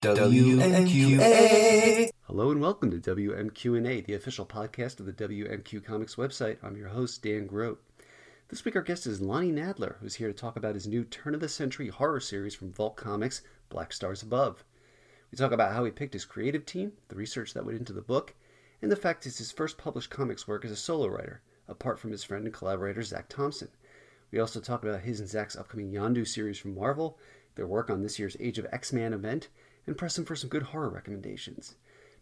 WMQA. Hello and welcome to WMQ&A, the official podcast of the WMQ Comics website. I'm your host, Dan Grote. This week our guest is Lonnie Nadler, who's here to talk about his new turn-of-the-century horror series from Vault Comics, Black Stars Above. We talk about how he picked his creative team, the research that went into the book, and the fact it's his first published comics work as a solo writer, apart from his friend and collaborator Zac Thompson. We also talk about his and Zac's upcoming Yondu series from Marvel, their work on this year's Age of X-Man event, and press him for some good horror recommendations.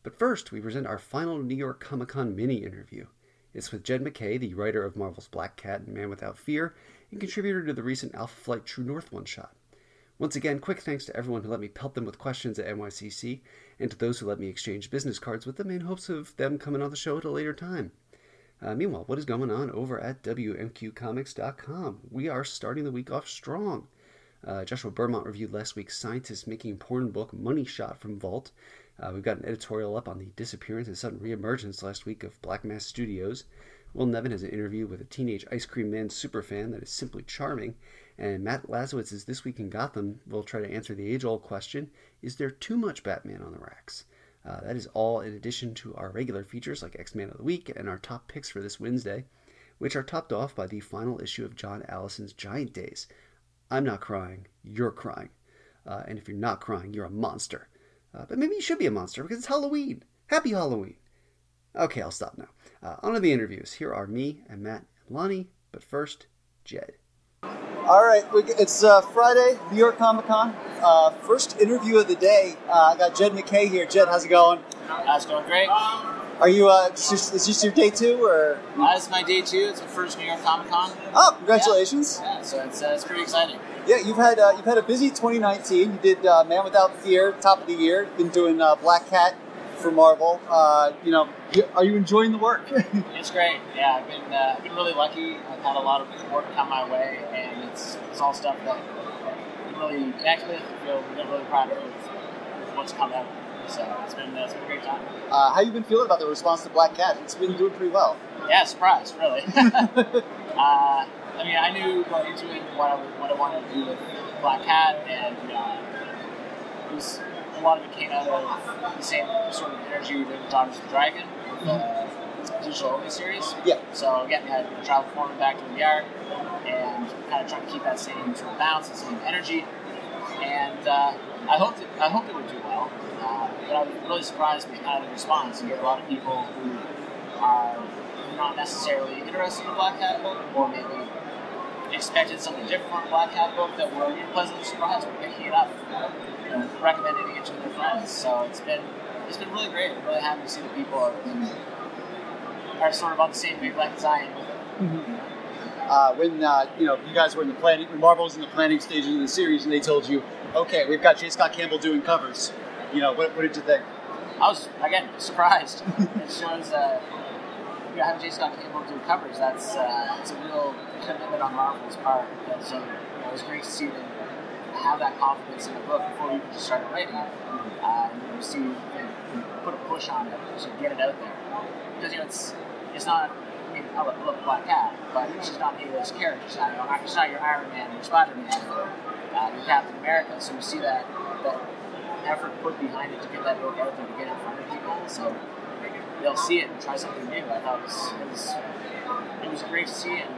But first, we present our final New York Comic Con mini interview. It's with Jed MacKay, the writer of Marvel's Black Cat and Man Without Fear, and contributor to the recent Alpha Flight True North one shot. Once again, quick thanks to everyone who let me pelt them with questions at NYCC, and to those who let me exchange business cards with them in hopes of them coming on the show at a later time. Uh, meanwhile, what is going on over at WMQComics.com? We are starting the week off strong. Uh, Joshua Bermont reviewed last week's Scientists Making Porn book, Money Shot from Vault. Uh, we've got an editorial up on the disappearance and sudden reemergence last week of Black Mask Studios. Will Nevin has an interview with a teenage Ice Cream Man superfan that is simply charming. And Matt Lazorwitz is This Week in Gotham will try to answer the age old question Is there too much Batman on the racks? Uh, that is all in addition to our regular features like X Man of the Week and our top picks for this Wednesday, which are topped off by the final issue of John Allison's Giant Days. I'm not crying, you're crying. Uh, and if you're not crying, you're a monster. Uh, but maybe you should be a monster because it's Halloween. Happy Halloween. Okay, I'll stop now. Uh, on to the interviews. Here are me and Matt and Lonnie, but first, Jed. All right, we, it's uh, Friday, New York Comic Con. Uh, first interview of the day. Uh, I got Jed MacKay here. Jed, how's it going? That's going great. Are you? Uh, is, this, is this your day two, or? Uh, this is my day two. It's my first New York Comic Con. Oh, congratulations! Yeah, so it's, uh, it's pretty exciting. Yeah, you've had uh, you've had a busy 2019. You did uh, Man Without Fear, top of the year. You've been doing uh, Black Cat for Marvel. Uh, you know, you- are you enjoying the work? It's great. Yeah, I've been uh, I've been really lucky. I've had a lot of work come my way, and it's it's all stuff that I'm really connect with. I feel really, proud of what's come out. So it's been uh, it's been a great time. uh, how you been feeling about the response to Black Cat? It's been doing pretty well. Yeah, surprise, really. uh, I mean, I knew going into it what I what I wanted to do with Black Cat, and uh, it was a lot of it came out of the same sort of energy that Daughters of the Dragon, the digital only series. Yeah. So again, we had Travel Foreman back to the yard, and kind of trying to keep that same sort of bounce, the same energy, and uh, I hoped it, I hoped it would do well. Uh, but I was really surprised of the response. You get a lot of people who are not necessarily interested in Black Cat book, or maybe expected something different from Black Cat book that were pleasantly surprised with picking it up, you know, recommending it to their friends. So it's been it's been really great. I'm really happy to see that people are, are sort of on the same wavelength as I am it. Uh, when uh, you know you guys were in the planning, when Marvel was in the planning stages of the series, and they told you, okay, we've got J. Scott Campbell doing covers. You know, what, what did you think? I was again surprised. it shows uh, you know, having J. Scott Campbell do covers. That's uh, it's a real commitment on Marvel's part. And so you know, it was great to see them have that confidence in the book before we even just started writing it. Uh, and you know, see put a push on it to get it out there because you know it's it's not. I mean, I love, love Black Cat, but she's not A-list character. She's not, you know, she's not your Iron Man or Spider Man or uh, your Captain America. So you see that that effort put behind it to get that book out there to get it in front of people. So they'll see it and try something new. I thought it was it was, it was great to see, and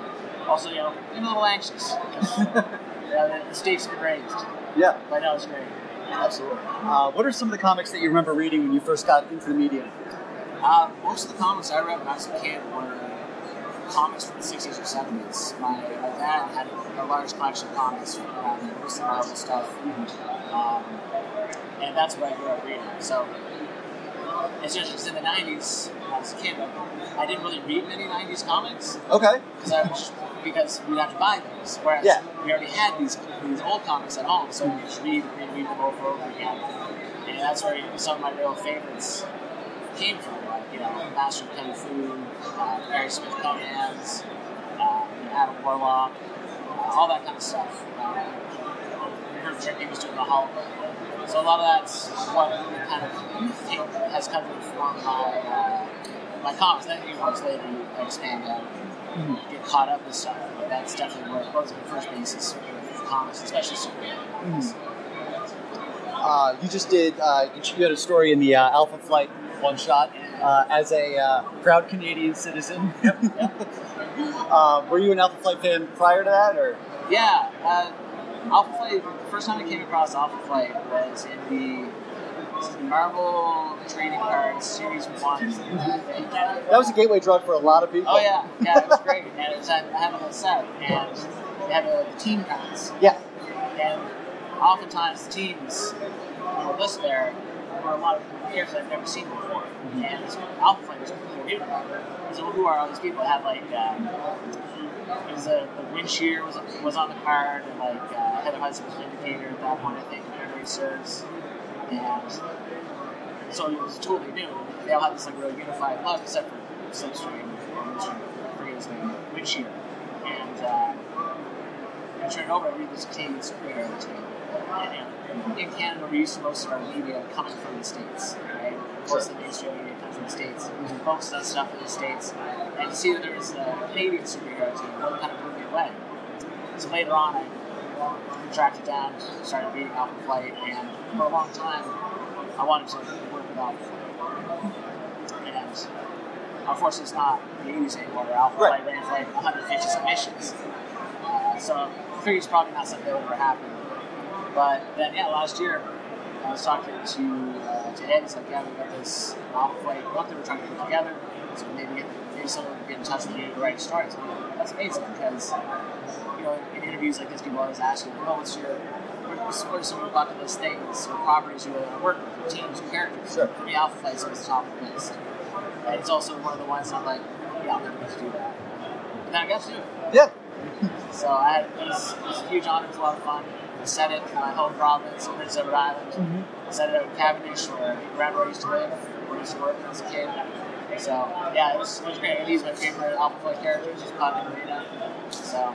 also you know I'm a little anxious because yeah, the, the stakes have been raised. Yeah, But no, it's great. absolutely. Uh, what are some of the comics that you remember reading when you first got into the medium? Uh, most of the comics I read when I was a kid were comics from the 60s or 70s. My, my dad had a large collection of comics from around there, mostly Marvel stuff. Um, and that's what I grew up reading. So, it's just 'cause in the 90s, when I was a kid, I didn't really read many 90s comics Okay. because I was, because we'd have to buy those. Whereas Yeah. we already had these these old comics at home, so we just read and read them over and over again. And that's where some of my real favorites came from, you know Master of Kung Fu, uh, Barry Smith Conan, uh, Adam Warlock, uh, all that kind of stuff. Uh, we Herb Trimpe was doing the Hulk. So a lot of that's what kind of has come to inform my uh, my comics. Then months later you expand out, and get caught up with stuff. But that's definitely what was the first basis for comics, especially superhero comics. uh, you just did uh, you had a story in the uh, Alpha Flight one shot uh, as a uh, proud Canadian citizen. uh, were you an Alpha Flight fan prior to that, or? Yeah, uh, Alpha Flight. The first time I came across Alpha Flight was in the Marvel Trading Cards Series One. That was a gateway drug for a lot of people. Oh yeah, yeah, it was great. And it was, I had a whole set, and they had a team cards. Yeah. And oftentimes the teams were listed there were a lot of characters I've never seen before. And this Alpha Flight was completely me. So who are all these people? It had like um, it was a the Windshear was was on the card, and like uh, Heather Hudson was Vindicator at that point, I think, memory serves. And so it was totally new. They all had this like really unified look, except for Slipstream, I forget his name, Windshear. And uh, I turned over, I read this Canadian superhero team. And, in Canada, we're used to most of our media coming from the States, Most of the mainstream media comes from the States. We focus on stuff in the States. And to see that there was a Canadian superhero team really kind of blew me away. So later on, I tracked it down, started reading Alpha Flight, and for a long time, I wanted to work with Alpha Flight. And unfortunately, it's not the 80s anymore. Alpha Right. Flight ran for like 150 submissions. Uh, so I figured it's probably not something that would ever happen. But then, yeah, last year, I was talking to uh, to Ed. He's like, "Yeah, we got this Alpha Flight book that we're trying to put together. So maybe get, maybe someone will get in touch with you to write stories." That's amazing because you know in interviews like this, people always ask you, "Oh, what's your what's, what are some of your bucket list things or properties you want to work with, or teams, or characters?" Sure. For me, Alpha Flight's always the top of the list. And it's also one of the ones I'm like, "Yeah, I'm going to do that." And then I got to do it. Yeah. So I had, it, was, it was a huge honor. It was a lot of fun. I set it in my home province, in Prince Edward Island. It out in Cavendish, where around where I used to live, where I used to work as a kid. So yeah, it was, it was great. He's my favorite Alpha Flight characters, just and Marrina. So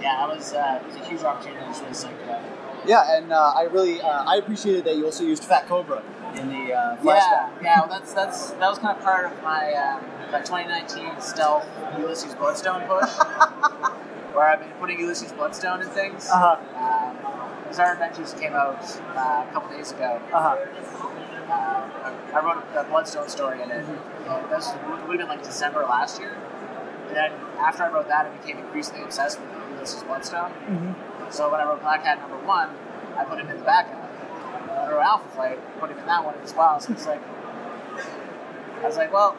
yeah, it was uh, it was a huge opportunity. I was really about. Yeah, and uh, I really uh, I appreciated that you also used Fat Cobra in the uh, Yeah, flashback. yeah. Well, that's that's that was kind of part of my um, my 2019 stealth Ulysses Bloodstone push, where I've been putting Ulysses Bloodstone in things. Uh huh. Um, Bizarre Adventures came out uh, a couple days ago. Uh huh. Uh, I wrote a Bloodstone story in it. And this would have been like December last year. And then after I wrote that, I became increasingly obsessed with Ulysses Bloodstone. So when I wrote Black Cat number one, I put him in the backup. When I wrote Alpha Flight, put him in that one as well. So it's like, I was like, well,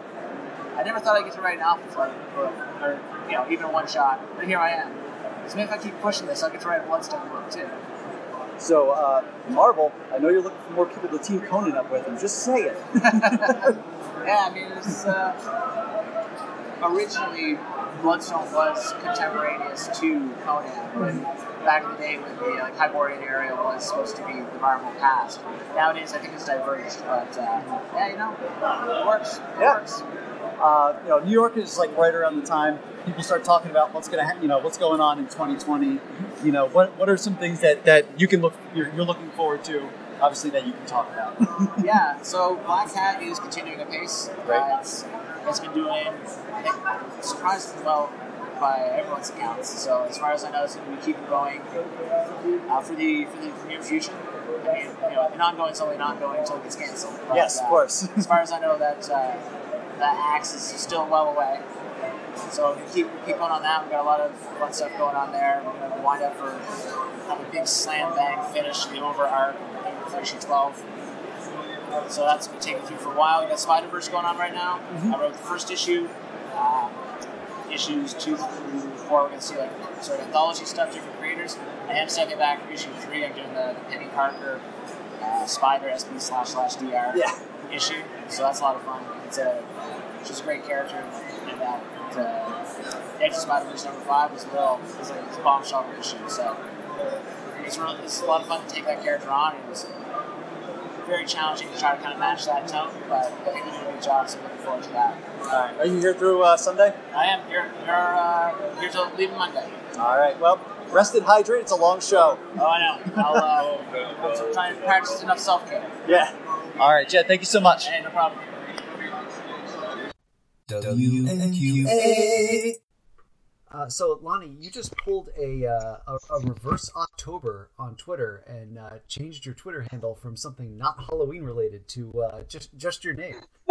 I never thought I'd get to write an Alpha Flight book, or, you know, even one shot. But here I am. So maybe if I keep pushing this, I'll get to write a Bloodstone book too. So uh, Marvel, I know you're looking for more people to team Conan up with, and just say it. Yeah, I mean, it's uh, originally Bloodstone was contemporaneous to Conan, when back in the day when the like Hyborian area was supposed to be the Marvel past. Nowadays, I think it's diverged, but uh, yeah, you know, it works. It Yeah. works. Uh, you know, New York is like right around the time people start talking about what's gonna, ha- you know, what's going on in 2020. You know, what what are some things that that you can look you're, you're looking forward to? Obviously, that you can talk about. yeah, so Black Cat is continuing apace. Right. Uh, it's, it's been doing, surprisingly well by everyone's accounts. So as far as I know, it's going to be keeping going uh, for the for the near future. I mean, you know, an ongoing is only an ongoing until it gets canceled. But, yes, of uh, course. as far as I know, that uh, that axe is still well away. So we keep keep going on that. We've got a lot of fun stuff going on there. We're going to wind up for have a big slam bang finish, the over arc, for issue 12. So that's been taking through for a while. We got Spider Verse going on right now. I wrote the first issue. Um, issues two through four, we're going to see like sort of anthology stuff, different creators. I am stepping back for issue three. I'm doing the, the Penny Parker uh, Spider SB slash slash DR yeah. issue. So that's a lot of fun. It's a she's a great character in that. Uh, of Spider Verse number five as well was a, a bombshell issue. So it's really it's a lot of fun to take that character on. It was very challenging to try to kind of match that tone, but I think we did a great job. So looking forward to that. All right. Are you here through uh, Sunday? I am here. You're uh, here till leaving Monday. All right. Well, rest and hydrate. It's a long show. Oh, I know. I'll uh, I'm trying to practice enough self care. Yeah. All right, Jed. Thank you so much. Hey, no problem. WMQA. Uh, so Lonnie, you just pulled a, uh, a, a reverse October on Twitter and uh, changed your Twitter handle from something not Halloween related to uh, just just your name.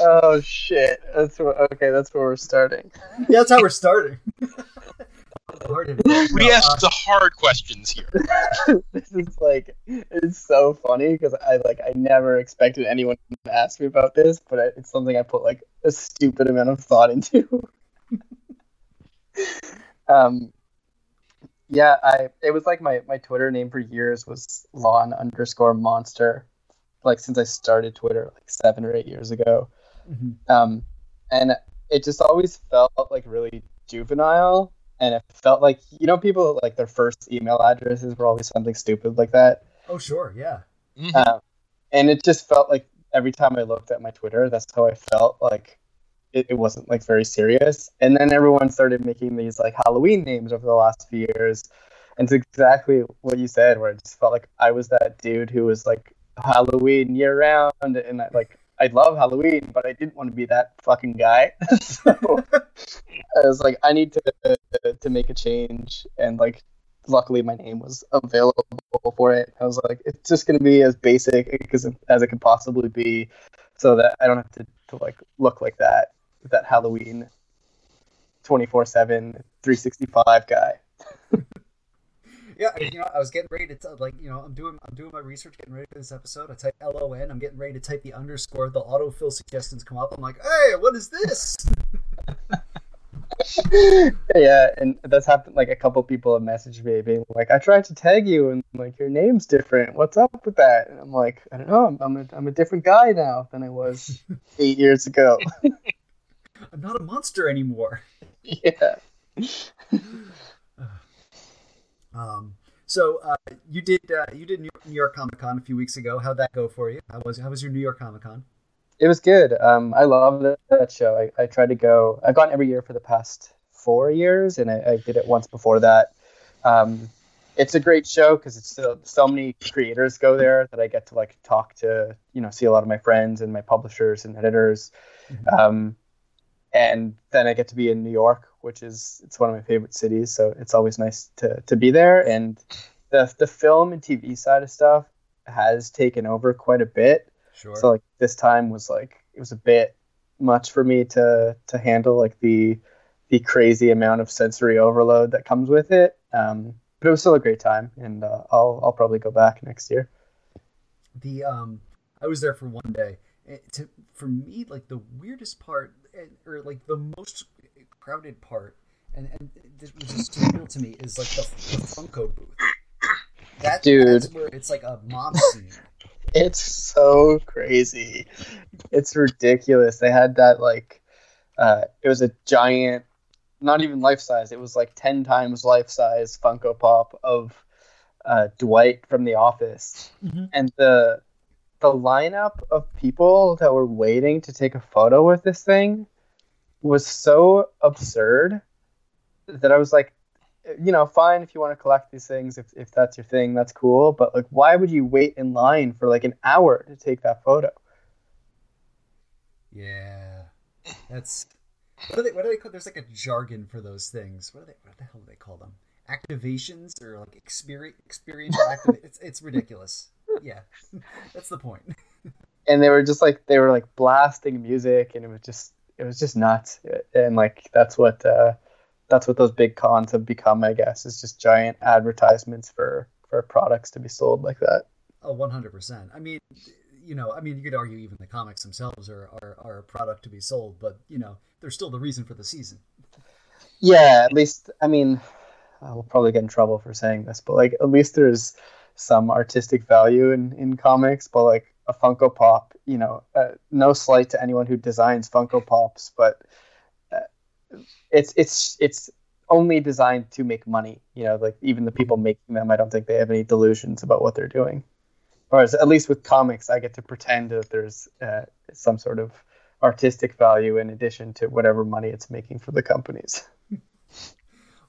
oh shit! That's what, okay. That's where we're starting. Yeah, that's how we're starting. we ask the hard questions here. this is like it's so funny because I like I never expected anyone to ask me about this, but it's something I put like a stupid amount of thought into. um, yeah, I it was like my my Twitter name for years was lawn underscore monster, like since I started Twitter like seven or eight years ago. Mm-hmm. Um, and it just always felt like really juvenile and it felt like you know people like their first email addresses were always something stupid like that. Oh sure, yeah. Mm-hmm. Um, and it just felt like every time I looked at my Twitter, that's how I felt like it, it wasn't like very serious. And then everyone started making these like Halloween names over the last few years. And it's exactly what you said, where it just felt like I was that dude who was like Halloween year round, and I, like I love Halloween, but I didn't want to be that fucking guy. so I was like, I need to to make a change, and like, luckily my name was available for it. I was like, it's just gonna be as basic as as it could possibly be, so that I don't have to, to like look like that that Halloween 24/7 365 guy. Yeah, you know, I was getting ready to t- like, you know, I'm doing I'm doing my research, getting ready for this episode. I type L O N. I'm getting ready to type the underscore. The autofill suggestions come up. I'm like, hey, what is this? yeah, and that's happened. Like a couple people have messaged me being like, "I tried to tag you, and like your name's different. What's up with that?" And I'm like, "I don't know. I'm, I'm a I'm a different guy now than I was eight years ago. I'm not a monster anymore." Yeah. Um, so uh, you did uh, you did New York Comic Con a few weeks ago. How'd that go for you? How was how was your New York Comic Con? It was good. Um, I love that, that show. I, I try to go. I've gone every year for the past four years, and I, I did it once before that. Um, it's a great show because it's so, so many creators go there that I get to like talk to, you know, see a lot of my friends and my publishers and editors. Mm-hmm. Um, and then I get to be in New York, which is it's one of my favorite cities. So it's always nice to to be there. And the the film and TV side of stuff has taken over quite a bit. Sure. So like this time was like it was a bit much for me to to handle like the the crazy amount of sensory overload that comes with it. Um, but it was still a great time, and uh, I'll I'll probably go back next year. The um, I was there for one day. It, to, for me, like the weirdest part, or like the most crowded part, and and this was just surreal to me is like the, the Funko booth. That, Dude, that's where it's like a mob scene. it's so crazy. It's ridiculous. They had that like, uh, it was a giant, not even life size. It was like ten times life size Funko Pop of uh, Dwight from The Office, mm-hmm. and the the lineup of people that were waiting to take a photo with this thing was so absurd that I was like, you know, fine if you want to collect these things, if, if that's your thing, that's cool. But like, why would you wait in line for like an hour to take that photo? Yeah, that's what do they what do they call? There's like a jargon for those things. What are they? What the hell do they call them? Activations or like experience experiential activ- It's it's ridiculous. Yeah, that's the point. and they were just like they were like blasting music, and it was just it was just nuts. And like that's what. uh that's what those big cons have become, I guess, is just giant advertisements for for products to be sold like that. Oh, 100%. I mean, you know, I mean, you could argue even the comics themselves are, are, are a product to be sold, but, you know, they're still the reason for the season. Yeah, at least, I mean, I'll probably get in trouble for saying this, but, like, at least there's some artistic value in, in comics, but, like, a Funko Pop, you know, uh, no slight to anyone who designs Funko Pops, but it's it's it's only designed to make money. You know, like even the people making them, I don't think they have any delusions about what they're doing. Whereas, at least with comics, I get to pretend that there's uh, some sort of artistic value in addition to whatever money it's making for the companies.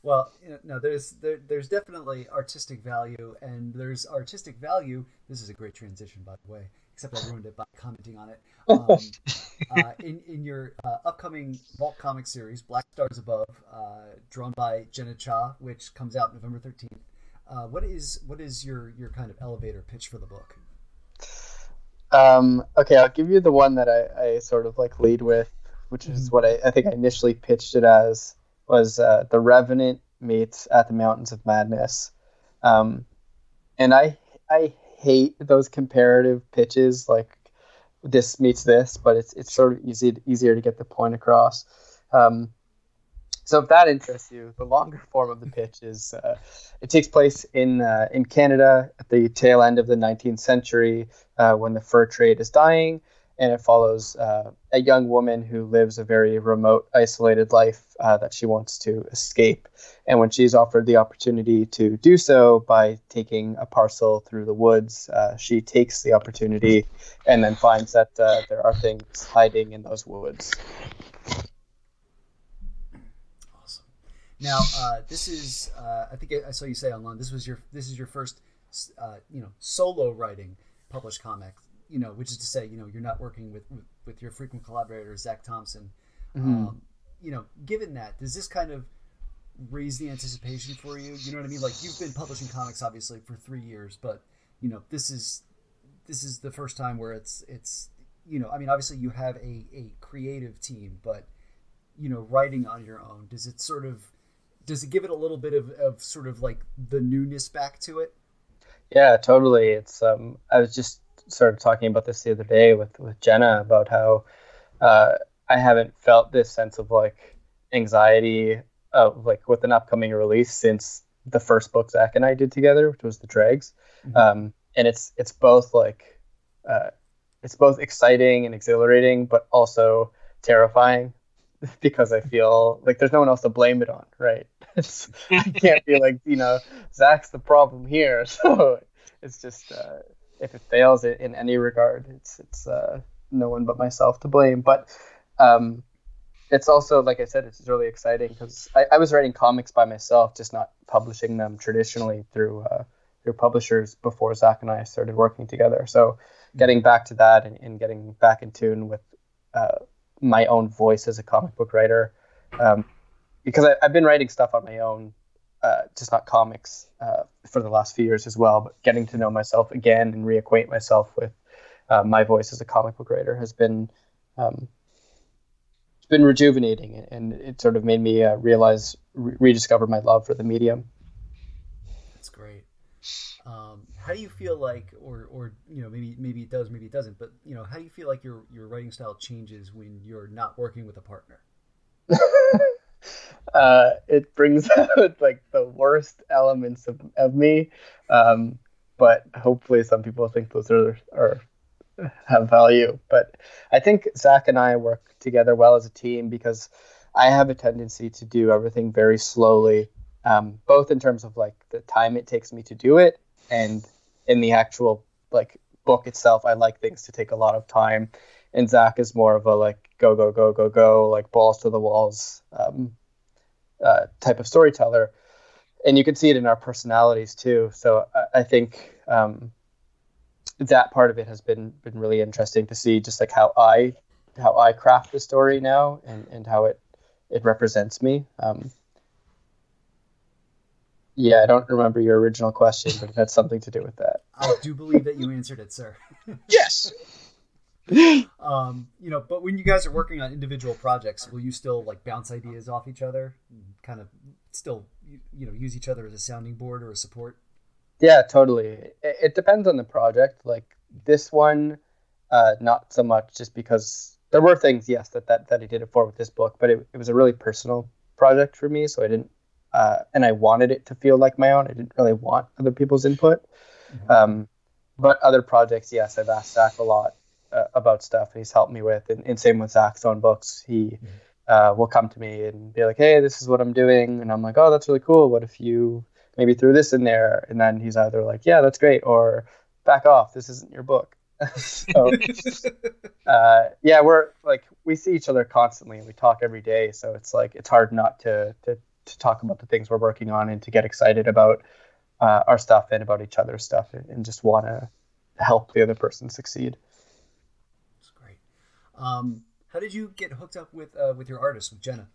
Well, you know, no, there's there, there's definitely artistic value, and there's artistic value. This is a great transition, by the way. Except I ruined it by commenting on it. Um, uh, in in your uh, upcoming Vault comic series, Black Stars Above, uh, drawn by Jenna Cha, which comes out November thirteenth. Uh, what is what is your your kind of elevator pitch for the book? Um, okay, I'll give you the one that I, I sort of like lead with, which is what I, I think I initially pitched it as was uh, the Revenant meets at the Mountains of Madness, um, and I I hate those comparative pitches like this meets this, but it's it's sort of easy easier to get the point across. Um, so if that interests you, the longer form of the pitch is uh, it takes place in uh, in Canada at the tail end of the 19th century uh, when the fur trade is dying, and it follows uh, a young woman who lives a very remote, isolated life uh, that she wants to escape. And when she's offered the opportunity to do so by taking a parcel through the woods, uh, she takes the opportunity and then finds that there are things hiding in those woods. Awesome. Now, uh, this is uh, I think I saw you say online. This was your this is your first uh, you know solo writing published comic. You know, which is to say, you know, you're not working with with, with your frequent collaborator Zac Thompson. Mm-hmm. Um, you know, given that, does this kind of raise the anticipation for you? You know what I mean? Like you've been publishing comics obviously for three years, but you know, this is this is the first time where it's it's you know, I mean, obviously you have a a creative team, but you know, writing on your own, does it sort of does it give it a little bit of, of sort of like the newness back to it? Yeah, totally. It's um, I was just sort of talking about this the other day with with Jenna about how uh, I haven't felt this sense of like anxiety of like with an upcoming release since the first book Zac and I did together, which was the Dregs. Mm-hmm. Um, and it's it's both like uh, it's both exciting and exhilarating, but also terrifying because I feel like there's no one else to blame it on, right? It's, I can't be like, you know, Zac's the problem here. So it's just uh, if it fails in any regard, it's it's uh, no one but myself to blame. But um, it's also, like I said, it's really exciting because I, I, was writing comics by myself, just not publishing them traditionally through uh, through publishers before Zac and I started working together. So getting back to that and, and getting back in tune with uh, my own voice as a comic book writer um, because I, have been writing stuff on my own, uh, just not comics, uh, for the last few years as well. But getting to know myself again and reacquaint myself with uh, my voice as a comic book writer has been um, it's been rejuvenating, and it sort of made me uh, realize re- rediscover my love for the medium. That's great. Um, how do you feel like, or or you know, maybe maybe it does, maybe it doesn't, but you know, how do you feel like your your writing style changes when you're not working with a partner? Uh, it brings out like the worst elements of, of me, um, but hopefully some people think those are are have value. But I think Zac and I work together well as a team because I have a tendency to do everything very slowly, um, both in terms of like the time it takes me to do it and in the actual like book itself, I like things to take a lot of time. And Zac is more of a like go go go go go like balls to the walls um, uh, type of storyteller, and you can see it in our personalities too. So I, I think um, that part of it has been been really interesting to see, just like how I how I craft the story now and and how it it represents me. Um, yeah, I don't remember your original question, but it had something to do with that. I do believe that you answered it, sir. yes. um, you know, but when you guys are working on individual projects, will you still like bounce ideas off each other, kind of still you know use each other as a sounding board or a support? Yeah, totally. It, depends on the project. Like this one, uh, not so much, just because there were things, yes, that that, that I did it for with this book, but it, it was a really personal project for me, so I didn't uh, and I wanted it to feel like my own. I didn't really want other people's input. Mm-hmm. Um, but other projects, yes, I've asked Zac a lot uh, about stuff, and he's helped me with. And, and same with Zac's own books, he mm-hmm. uh, will come to me and be like, "Hey, this is what I'm doing," and I'm like, "Oh, that's really cool. What if you maybe threw this in there?" And then he's either like, "Yeah, that's great," or "Back off. This isn't your book." so uh, yeah we're like we see each other constantly and we talk every day so it's like it's hard not to to to talk about the things we're working on and to get excited about uh, our stuff and about each other's stuff and, and just want to help the other person succeed. Um, how did you get hooked up with uh, with your artist with Jenna?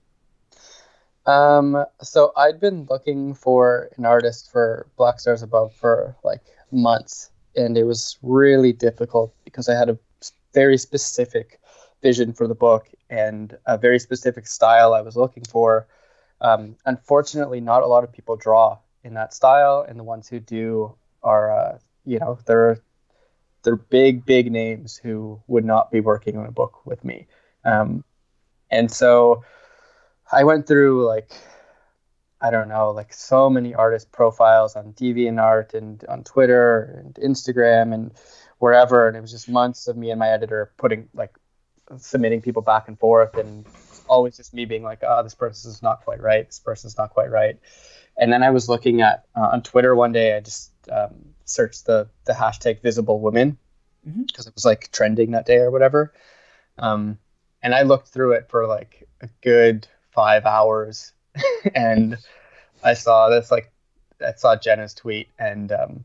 Um, so I'd been looking for an artist for Black Stars Above for like months, and it was really difficult because I had a very specific vision for the book and a very specific style I was looking for. Um, unfortunately, not a lot of people draw in that style, and the ones who do are, uh, you know, they're they're big, big names who would not be working on a book with me. Um, and so I went through like I don't know, like so many artist profiles on DeviantArt and on Twitter and Instagram and wherever, and it was just months of me and my editor putting like submitting people back and forth, and always just me being like, oh, this person's not quite right, this person's not quite right. And then I was looking at uh, on Twitter one day, I just um, searched the the hashtag visible women because mm-hmm. it was like trending that day or whatever. Um, and I looked through it for like a good five hours, and I saw this like I saw Jenna's tweet, and um,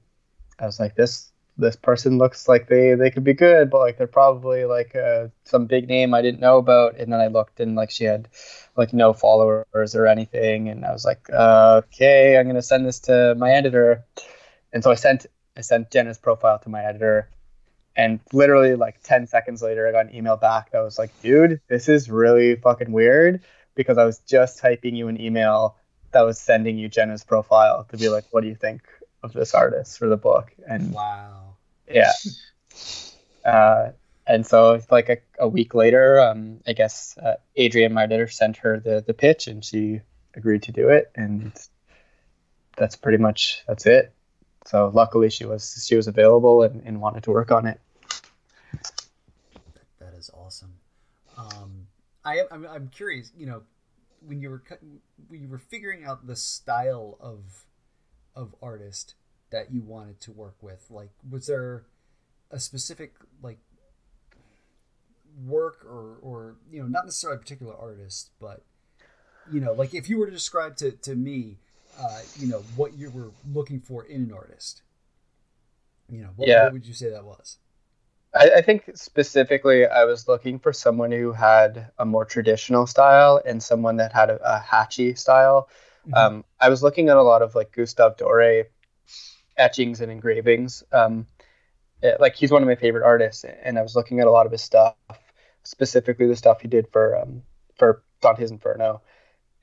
I was like, this this person looks like they they could be good, but like they're probably like uh, some big name I didn't know about. And then I looked, and like she had like no followers or anything, and I was like, uh, okay, I'm gonna send this to my editor. And so I sent I sent Jenna's profile to my editor, and literally like 10 seconds later, I got an email back that was like, dude, this is really fucking weird because I was just typing you an email that was sending you Jenna's profile to be like, what do you think of this artist for the book? And wow, yeah. Uh, and so like a, a week later, um, I guess uh, Adrian, my editor, sent her the the pitch, and she agreed to do it, and that's pretty much that's it. So luckily, she was she was available and, and wanted to work on it. That is awesome. Um, I am I'm, I'm curious. You know, when you were when you were figuring out the style of of artist that you wanted to work with, like was there a specific like work or or you know not necessarily a particular artist, but you know like if you were to describe to to me, uh, you know what you were looking for in an artist, you know what, yeah. what would you say that was? I, I, think specifically, I was looking for someone who had a more traditional style and someone that had a, a hatchy style. Mm-hmm. Um, I was looking at a lot of like Gustave Doré etchings and engravings. Um, it, like he's one of my favorite artists, and I was looking at a lot of his stuff, specifically the stuff he did for um, for Dante's Inferno,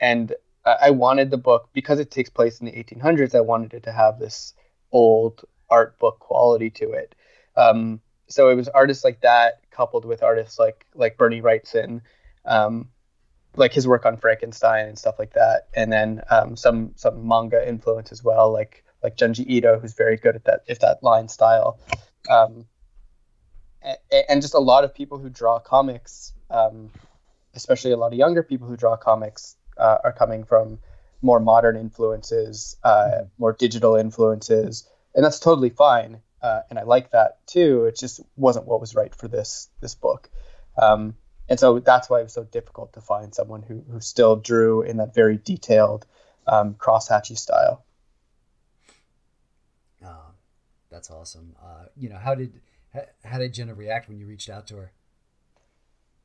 and I wanted the book because it takes place in the 1800s. I wanted it to have this old art book quality to it. Um, so it was artists like that coupled with artists like like Bernie Wrightson, um, like his work on Frankenstein and stuff like that, and then um, some some manga influence as well, like like Junji Ito, who's very good at that if that line style, um, and, and, just a lot of people who draw comics, um, especially a lot of younger people who draw comics, uh, are coming from more modern influences, uh, mm-hmm. more digital influences, and that's totally fine uh, and I like that too. It just wasn't what was right for this this book, um, and so that's why it was so difficult to find someone who who still drew in that very detailed um, crosshatchy style. Oh, that's awesome. Uh, you know, how did how did Jenna react when you reached out to her?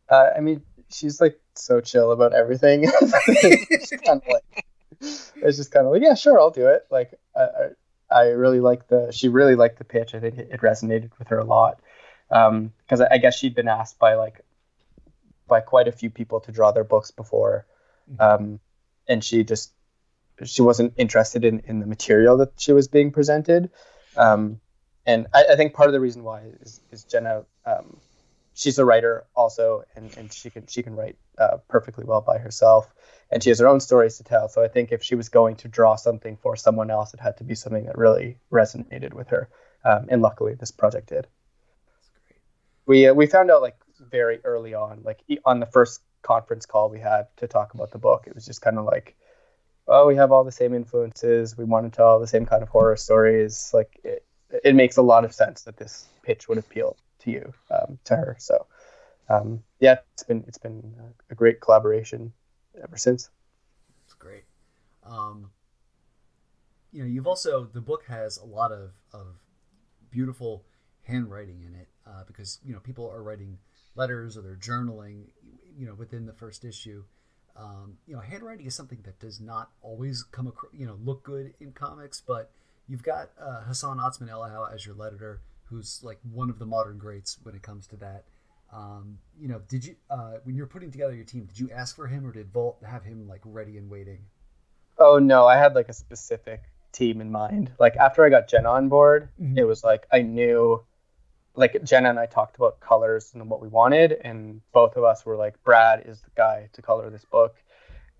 Uh, I mean, she's like so chill about everything. it's kind of like, it's just kind of like, yeah, sure, I'll do it. Like, I, I really like the she really liked the pitch. I think it, resonated with her a lot because um, I, I, guess she'd been asked by like by quite a few people to draw their books before, mm-hmm. um, and she just she wasn't interested in in the material that she was being presented. Um, and I, I, think part of the reason why is, is Jenna. Um, she's a writer also, and, and she can she can write uh, perfectly well by herself and she has her own stories to tell. So I think if she was going to draw something for someone else, it had to be something that really resonated with her. Um, and luckily, this project did. That's great. We uh, we found out like very early on, like on the first conference call we had to talk about the book. It was just kind of like, oh, we have all the same influences. We want to tell the same kind of horror stories. Like it, it makes a lot of sense that this pitch would appeal to you, um, to her. So. Um, yeah, it's been it's been a great collaboration ever since. It's great. Um, you know, you've also the book has a lot of of beautiful handwriting in it uh, because you know people are writing letters or they're journaling, you know, within the first issue. Um, you know, handwriting is something that does not always come across, you know, look good in comics, but you've got uh, Hassan Otsmane-Elhaou as your letterer, who's like one of the modern greats when it comes to that. Um, you know, did you uh, when you're putting together your team, did you ask for him or did Vault have him like ready and waiting? Oh no, I had like a specific team in mind. Like after I got Jenna on board, mm-hmm. it was like I knew like Jenna and I talked about colors and what we wanted, and both of us were like, Brad is the guy to color this book.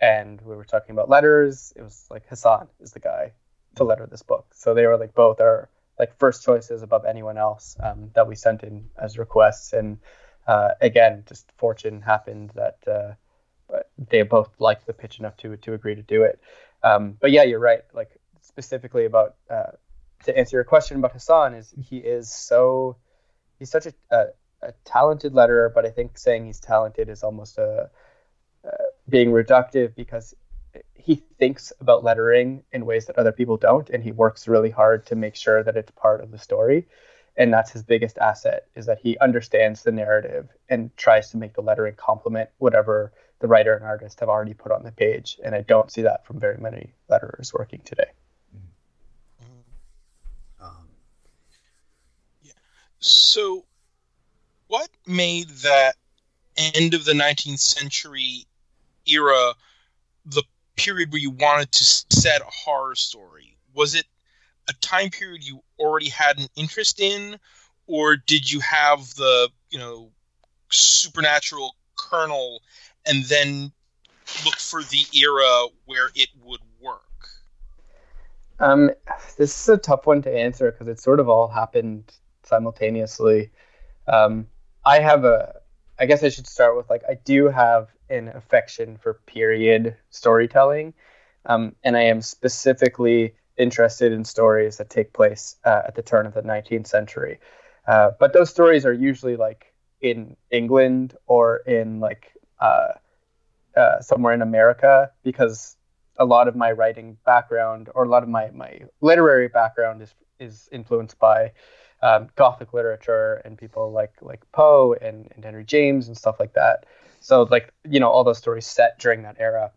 And we were talking about letters. It was like Hassan is the guy to letter this book. So they were like both our like first choices above anyone else um, that we sent in as requests. And uh, again, just fortune happened that uh, they both liked the pitch enough to to agree to do it. Um, but yeah, you're right. Like specifically about uh, to answer your question about Hassan is he is so he's such a, a, a talented letterer, but I think saying he's talented is almost a being reductive because he thinks about lettering in ways that other people don't, and he works really hard to make sure that it's part of the story. And that's his biggest asset is that he understands the narrative and tries to make the lettering complement whatever the writer and artist have already put on the page. And I don't see that from very many letterers working today. Mm-hmm. Um, so, what made that end of the 19th century era the period where you wanted to set a horror story? Was it a time period you already had an interest in, or did you have the you know supernatural kernel and then look for the era where it would work? Um, this is a tough one to answer because it sort of all happened simultaneously. Um, I have a, I guess I should start with like, I do have an affection for period storytelling. Um, and I am specifically interested in stories that take place uh, at the turn of the 19th century. Uh, but those stories are usually like in England or in like uh, uh somewhere in America because a lot of my writing background or a lot of my, my literary background is, is influenced by um, Gothic literature and people like like Poe and, and Henry James and stuff like that. So like you know all those stories set during that era.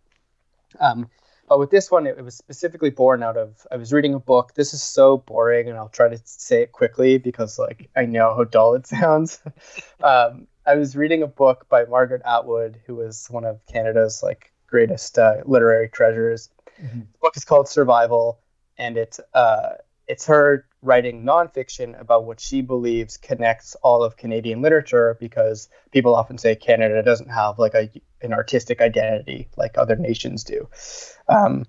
Um, but with this one, it, it, was specifically born out of I was reading a book. This is so boring, and I'll try to say it quickly because like I know how dull it sounds. um, I was reading a book by Margaret Atwood, who was one of Canada's like greatest uh, literary treasures. Mm-hmm. The book is called Survival, and it's uh, it's her writing nonfiction about what she believes connects all of Canadian literature because people often say Canada doesn't have like a, an artistic identity like other nations do. Um,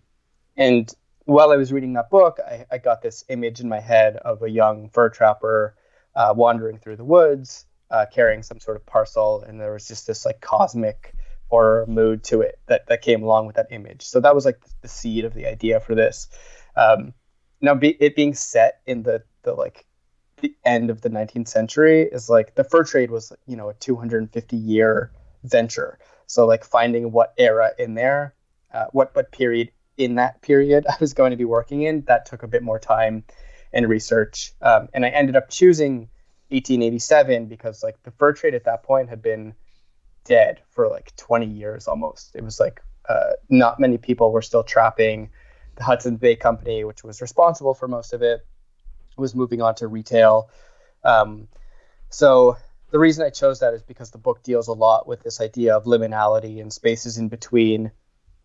and while I was reading that book, I, I, got this image in my head of a young fur trapper uh, wandering through the woods, uh, carrying some sort of parcel, and there was just this like cosmic horror mood to it that, that came along with that image. So that was like the seed of the idea for this. Um, now be, it being set in the the like the end of the 19th century is like the fur trade was you know a 250 year venture. So like finding what era in there uh, what what period in that period i was going to be working in that took a bit more time and research. Um, and i ended up choosing 1887 because like the fur trade at that point had been dead for like 20 years almost. It was like uh, not many people were still trapping the Hudson Bay Company, which was responsible for most of it, was moving on to retail. Um, so the reason I chose that is because the book deals a lot with this idea of liminality and spaces in between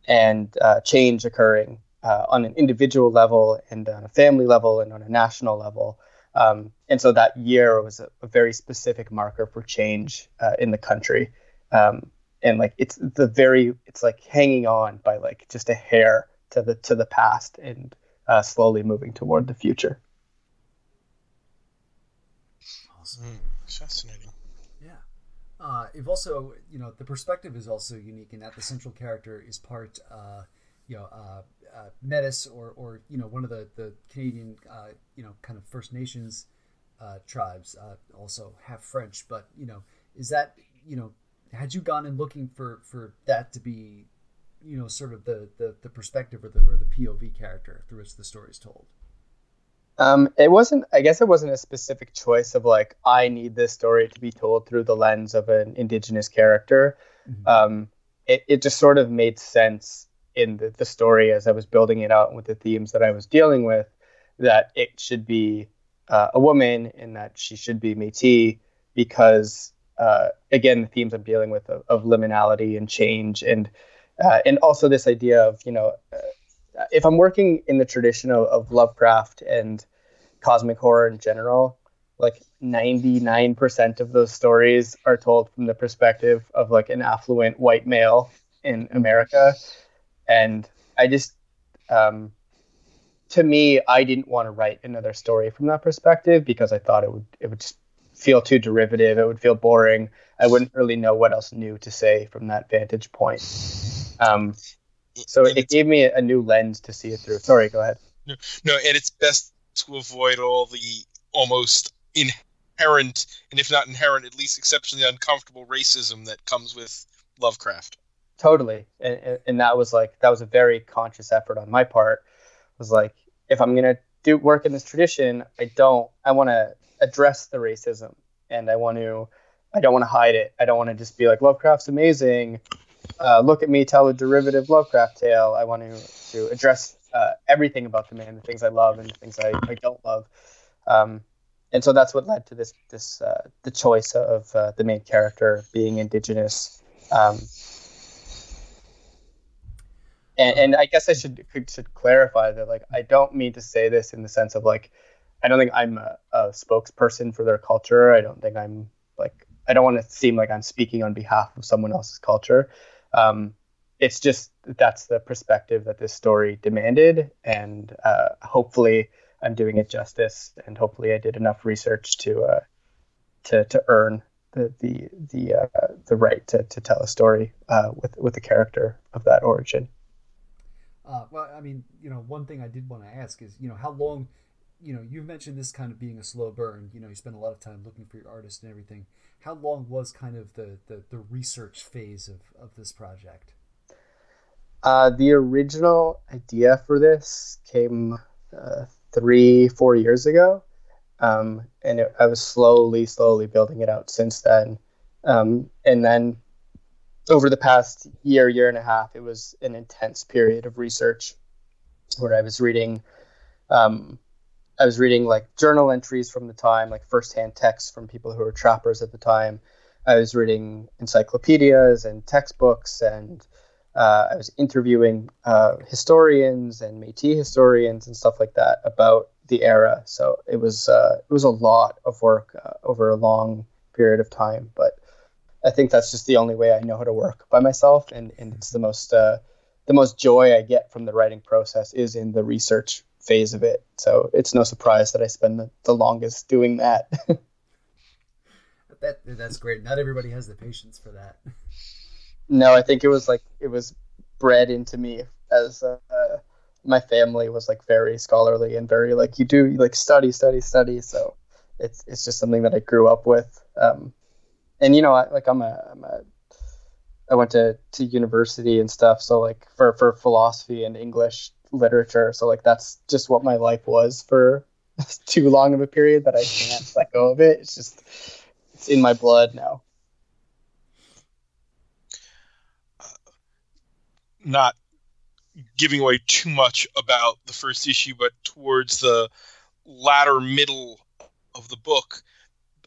and uh, change occurring uh, on an individual level and on a family level and on a national level. Um, and so that year was a, a, very specific marker for change uh, in the country. Um, and like it's the very, it's like hanging on by like just a hair to the to the past and uh, slowly moving toward the future. Awesome, mm, fascinating. Yeah, uh, you've also you know the perspective is also unique in that the central character is part. Uh, you know, uh, uh, Metis or, or you know one of the the Canadian uh, you know kind of First Nations uh, tribes, uh, also half French. But you know, is that you know, had you gone and looking for for that to be you know, sort of the the, the perspective or the or the POV character through which the story is told? Um, it wasn't. I guess it wasn't a specific choice of like I need this story to be told through the lens of an indigenous character. Mm-hmm. Um, it it just sort of made sense in the, the story as I was building it out with the themes that I was dealing with that it should be uh, a woman and that she should be Métis because uh, again the themes I'm dealing with of, of liminality and change and uh, and also this idea of you know uh, if I'm working in the tradition of, of Lovecraft and cosmic horror in general like 99% of those stories are told from the perspective of like an affluent white male in America. And I just um, to me I didn't want to write another story from that perspective because I thought it would it would just feel too derivative. It would feel boring. I wouldn't really know what else new to say from that vantage point um, so it, it gave me a new lens to see it through. Sorry go ahead. No, no and it's best to avoid all the almost inherent and if not inherent at least exceptionally uncomfortable racism that comes with Lovecraft. Totally. And, and that was like that was a very conscious effort on my part. It was like if i'm going to do work in this tradition i don't i want to address the racism and i want to i don't want to hide it. I don't want to just be like lovecraft's amazing uh, look at me tell a derivative lovecraft tale i want to to address uh, everything about the man the things i love and the things i, I don't love um, and so that's what led to this this uh, the choice of uh, the main character being indigenous um, and, and I guess I should should clarify that like I don't mean to say this in the sense of like I don't think I'm a, a spokesperson for their culture. I don't think I'm like I don't want to seem like I'm speaking on behalf of someone else's culture. Um, it's just that's the perspective that this story demanded, and uh, hopefully I'm doing it justice, and hopefully I did enough research to uh, to to earn the the the uh, the right to, to tell a story uh, with with the character of that origin. Uh, well, I mean, you know, one thing I did want to ask is, you know, how long, you know, you've mentioned this kind of being a slow burn. You know, you spend a lot of time looking for your artist and everything. How long was kind of the the, the research phase of of this project? Uh, the original idea for this came uh, three, four years ago, um, and it, I was slowly, slowly building it out since then. Um, and then over the past year, year and a half, it was an intense period of research where I was reading, um, I was reading like journal entries from the time, like firsthand texts from people who were trappers at the time. I was reading encyclopedias and textbooks, and uh, I was interviewing uh, historians and Métis historians and stuff like that about the era. So it was uh, it was a lot of work uh, over a long period of time, but I think that's just the only way I know how to work by myself, and and it's the most uh, the most joy I get from the writing process is in the research phase of it. So it's no surprise that I spend the, the longest doing that. that that's great. Not everybody has the patience for that. No, I think it was like it was bred into me as uh, my family was like very scholarly and very like you do like study, study, study. So it's it's just something that I grew up with. Um, and you know, I, like I'm a, I'm a, I went to, to university and stuff. So like for, for philosophy and English literature. So like, that's just what my life was for too long of a period that I can't let go of it. It's just, it's in my blood now. Uh, not giving away too much about the first issue, but towards the latter middle of the book,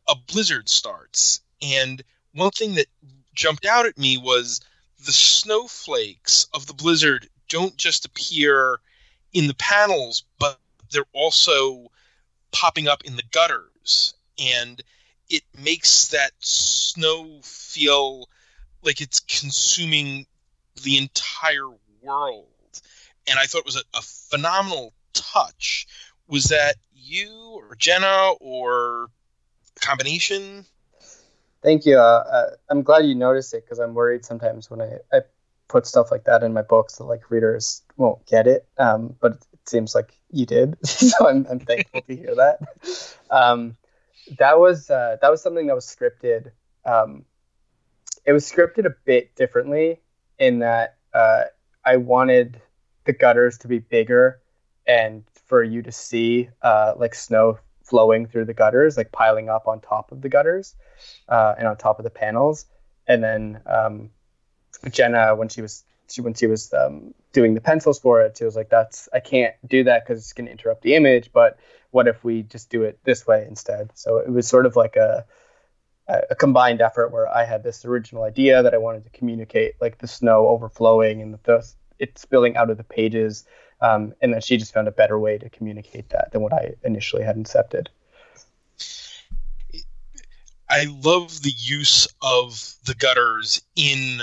a blizzard starts and one thing that jumped out at me was the snowflakes of the blizzard don't just appear in the panels, but they're also popping up in the gutters. And it makes that snow feel like it's consuming the entire world. And I thought it was a, a phenomenal touch. Was that you or Jenna or a combination? Thank you. Uh, uh, I'm glad you noticed it because I'm worried sometimes when I, I put stuff like that in my books that like readers won't get it. Um, but it seems like you did, so I'm, I'm thankful to hear that. Um, that was uh, that was something that was scripted. Um, it was scripted a bit differently in that uh, I wanted the gutters to be bigger and for you to see uh, like snow flowing through the gutters, like piling up on top of the gutters uh, and on top of the panels. And then um, Jenna, when she was she, when she was um, doing the pencils for it, she was like, "That's I can't do that because it's going to interrupt the image. But what if we just do it this way instead?" So it was sort of like a a combined effort where I had this original idea that I wanted to communicate, like the snow overflowing and the it spilling out of the pages, um, and then she just found a better way to communicate that than what I initially had incepted. I love the use of the gutters in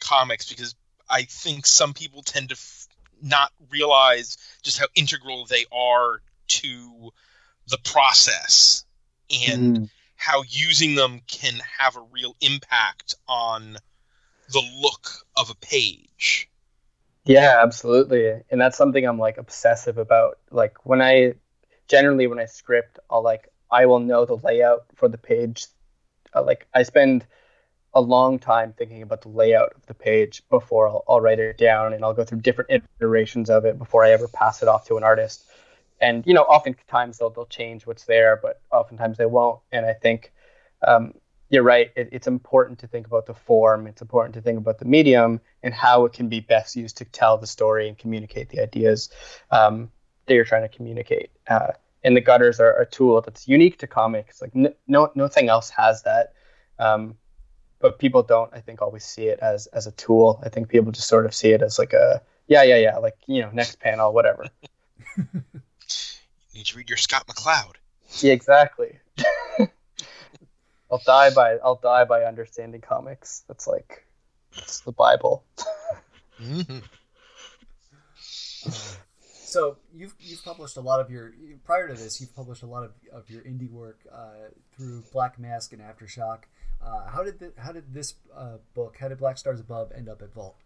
comics because I think some people tend to f- not realize just how integral they are to the process and mm. how using them can have a real impact on the look of a page. Yeah, absolutely. And that's something I'm like obsessive about. Like when I generally when I script, I'll like I will know the layout for the page. Uh, like I spend a long time thinking about the layout of the page before I'll, I'll, write it down and I'll go through different iterations of it before I ever pass it off to an artist. And you know, oftentimes they'll they'll change what's there, but oftentimes they won't. And I think um, you're right. It, it's important to think about the form. It's important to think about the medium and how it can be best used to tell the story and communicate the ideas um, that you're trying to communicate. Uh, and the gutters are, a tool that's unique to comics. Like no, no nothing else has that. Um, but people don't, I think, always see it as as a tool. I think people just sort of see it as like a yeah, yeah, yeah, like you know, next panel, whatever. you need to read your Scott McCloud. Yeah, exactly. I'll die by I'll die by understanding comics. That's like it's the Bible. mm-hmm. so you've you've published a lot of your prior to this you've published a lot of, of your indie work uh, through Black Mask and Aftershock. Uh, how did the, how did this uh, book, how did Black Stars Above, end up at Vault?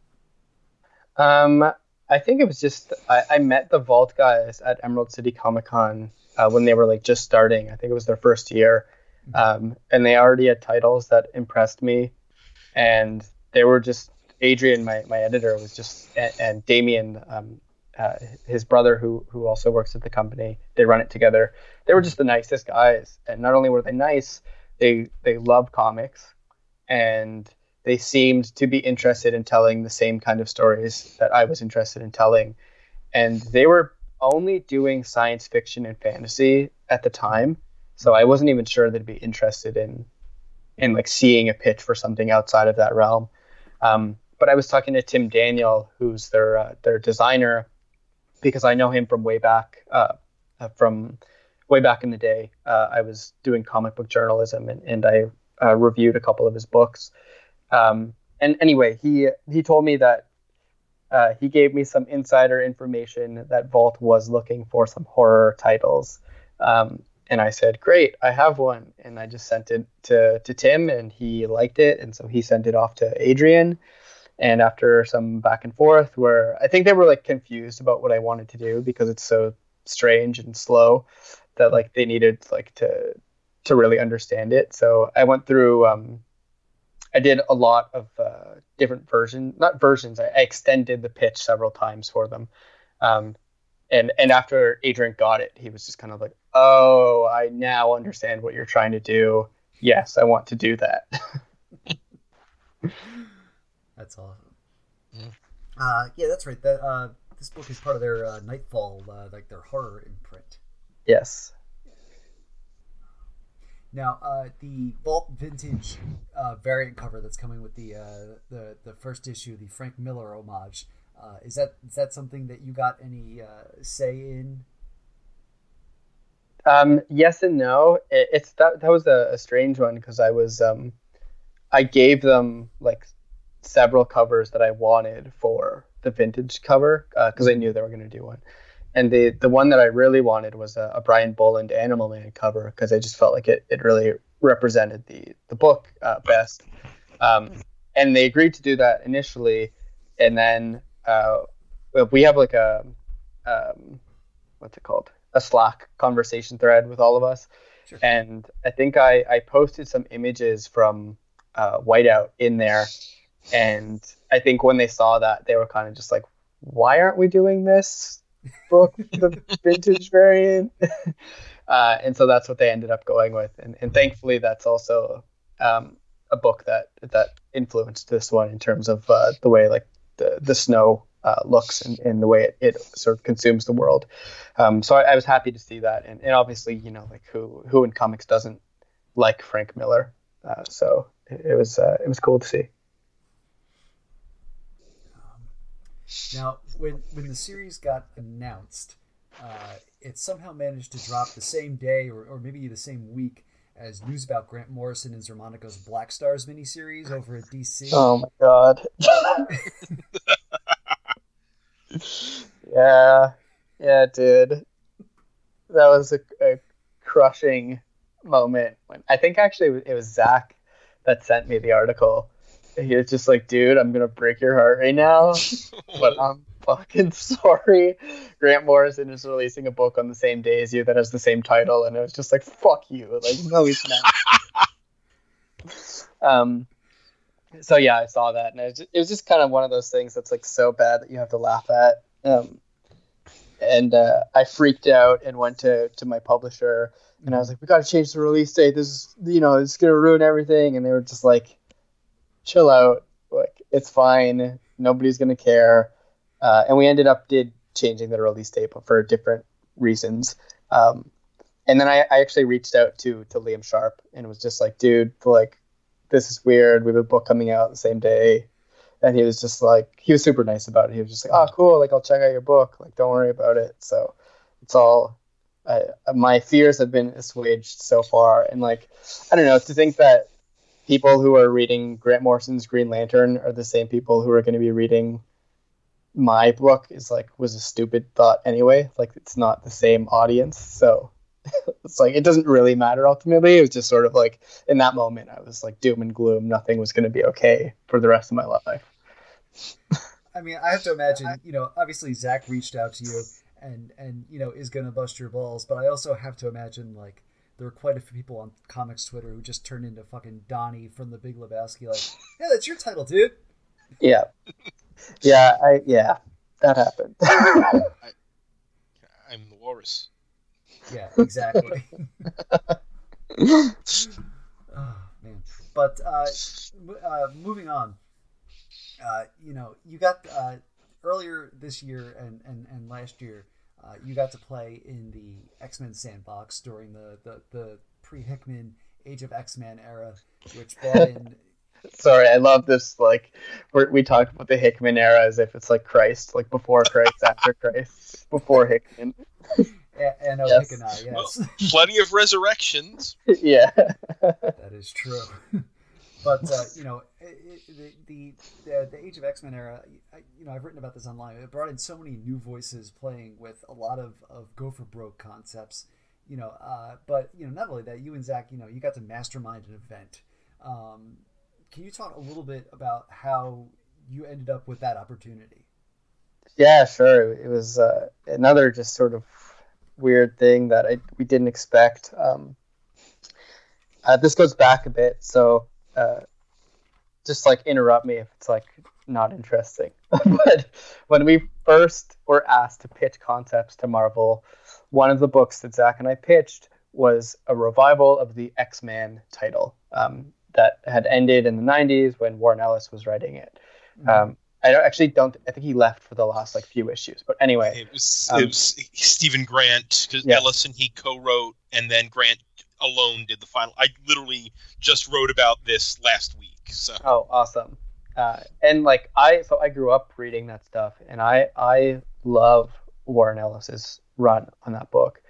Um, I think it was just I, I met the Vault guys at Emerald City Comic Con uh, when they were like just starting. I think it was their first year, um, and they already had titles that impressed me, and they were just Adrian, my, my editor, was just and, and Damien, um, uh, his brother, who who also works at the company. They run it together. They were just the nicest guys, and not only were they nice, they they love comics, and they seemed to be interested in telling the same kind of stories that I was interested in telling, and they were only doing science fiction and fantasy at the time so I wasn't even sure they'd be interested in in like seeing a pitch for something outside of that realm. Um, but I was talking to Tim Daniel, who's their uh, their designer, because I know him from way back uh, uh, from way back in the day. Uh, I was doing comic book journalism, and, and I uh, reviewed a couple of his books. Um, and anyway, he he told me that uh, he gave me some insider information that Vault was looking for some horror titles. Um, and I said, "Great, I have one." And I just sent it to to Tim, and he liked it, and so he sent it off to Adrian. And after some back and forth, where I think they were like confused about what I wanted to do because it's so strange and slow, that like they needed like to to really understand it. So I went through. Um, I did a lot of uh, different versions, not versions. I, I, extended the pitch several times for them. Um, and and after Adrian got it, he was just kind of like, "Oh, I now understand what you're trying to do. Yes, I want to do that." that's awesome. Yeah. Uh, yeah, that's right. That uh, this book is part of their uh, Nightfall, uh, like their horror imprint. Yes. Now, uh, the Vault Vintage uh, variant cover that's coming with the uh, the the first issue, the Frank Miller homage, uh, is that is that something that you got any uh, say in? Um, yes and no. It, it's that that was a, a strange one because I was um, I gave them like several covers that I wanted for the vintage cover because uh, I knew they were going to do one, and the the one that I really wanted was a, a Brian Bolland Animal Man cover because I just felt like it it really represented the the book uh, best. Um, and they agreed to do that initially, and then uh, we have like a um, what's it called? A Slack conversation thread with all of us, sure. and I think I I posted some images from uh, Whiteout in there, and I think when they saw that, they were kind of just like, "Why aren't we doing this book, the vintage variant?" uh, and so that's what they ended up going with, and, and thankfully, that's also um, a book that that influenced this one in terms of uh, the way like the the snow uh, looks and, and the way it, it sort of consumes the world. Um, so I, I, was happy to see that, and, and obviously, you know, like who who in comics doesn't like Frank Miller? Uh, so it, it was uh, it was cool to see. Now, when when the series got announced, uh, it somehow managed to drop the same day or, or maybe the same week as news about Grant Morrison and Xermanico's Black Stars miniseries over at DC. Oh my god. yeah, yeah, it did. That was a, a crushing moment. When I think actually it was Zac that sent me the article he was just like, dude, I'm gonna break your heart right now, but I'm fucking sorry. Grant Morrison is releasing a book on the same day as you that has the same title, and it was just like, fuck you. Like, no, he's not. um, so yeah, I saw that, and it was, just, it was just kind of one of those things that's like so bad that you have to laugh at. Um, and uh, I freaked out and went to to my publisher, and I was like, we got to change the release date. This is, you know, it's gonna ruin everything. And they were just like chill out. Like it's fine. Nobody's gonna care. Uh, and we ended up did changing the release date, for different reasons. Um, and then I, I actually reached out to to Liam Sharp and was just like, dude, like this is weird. We have a book coming out the same day. And he was just like, he was super nice about it. He was just like, oh, cool. Like, I'll check out your book. Like, don't worry about it. So it's all, my fears have been assuaged so far. And like, I don't know, to think that people who are reading Grant Morrison's Green Lantern are the same people who are going to be reading my book is like was a stupid thought anyway. Like it's not the same audience, so it's like it doesn't really matter ultimately. It was just sort of like in that moment I was like doom and gloom. Nothing was going to be okay for the rest of my life. I mean, I have to imagine, you know, obviously Zac reached out to you and and you know is going to bust your balls, but I also have to imagine like there were quite a few people on comics Twitter who just turned into fucking Donnie from The Big Lebowski. Like, yeah, that's your title, dude. Yeah, yeah, I yeah, that happened. I, am the walrus. Yeah, exactly. oh man, but uh, uh, moving on. Uh, you know, you got uh, earlier this year and, and, and last year uh, you got to play in the X Men sandbox during the, the, the pre Hickman Age of X Man era, which brought in. Sorry, I love this. Like, we talk about the Hickman era as if it's like Christ, like before Christ, after Christ, before Hickman. and oh, yes. yes. Well, plenty of resurrections. yeah, that is true. but uh, you know, it, it, the, the the Age of X Man era, you know, I've written about this online. It brought in so many new voices playing with a lot of of go for broke concepts. You know, uh, but you know, not only that, you and Zac, you know, you got to mastermind an event. Um, can you talk a little bit about how you ended up with that opportunity? Yeah, sure. It was uh, another just sort of weird thing that I we didn't expect. Um, uh, this goes back a bit, so uh, just like interrupt me if it's like not interesting. but when we first were asked to pitch concepts to Marvel, one of the books that Zac and I pitched was a revival of the X Man title um, that had ended in the 90s when Warren Ellis was writing it. Mm-hmm. Um, I actually don't. I think he left for the last like few issues. But anyway, it was, um, it was Steven Grant because yeah. Ellis and he co-wrote, and then Grant alone did the final. I literally just wrote about this last week. So oh, awesome. Uh, and like I, so I grew up reading that stuff, and I I love Warren Ellis's run on that book.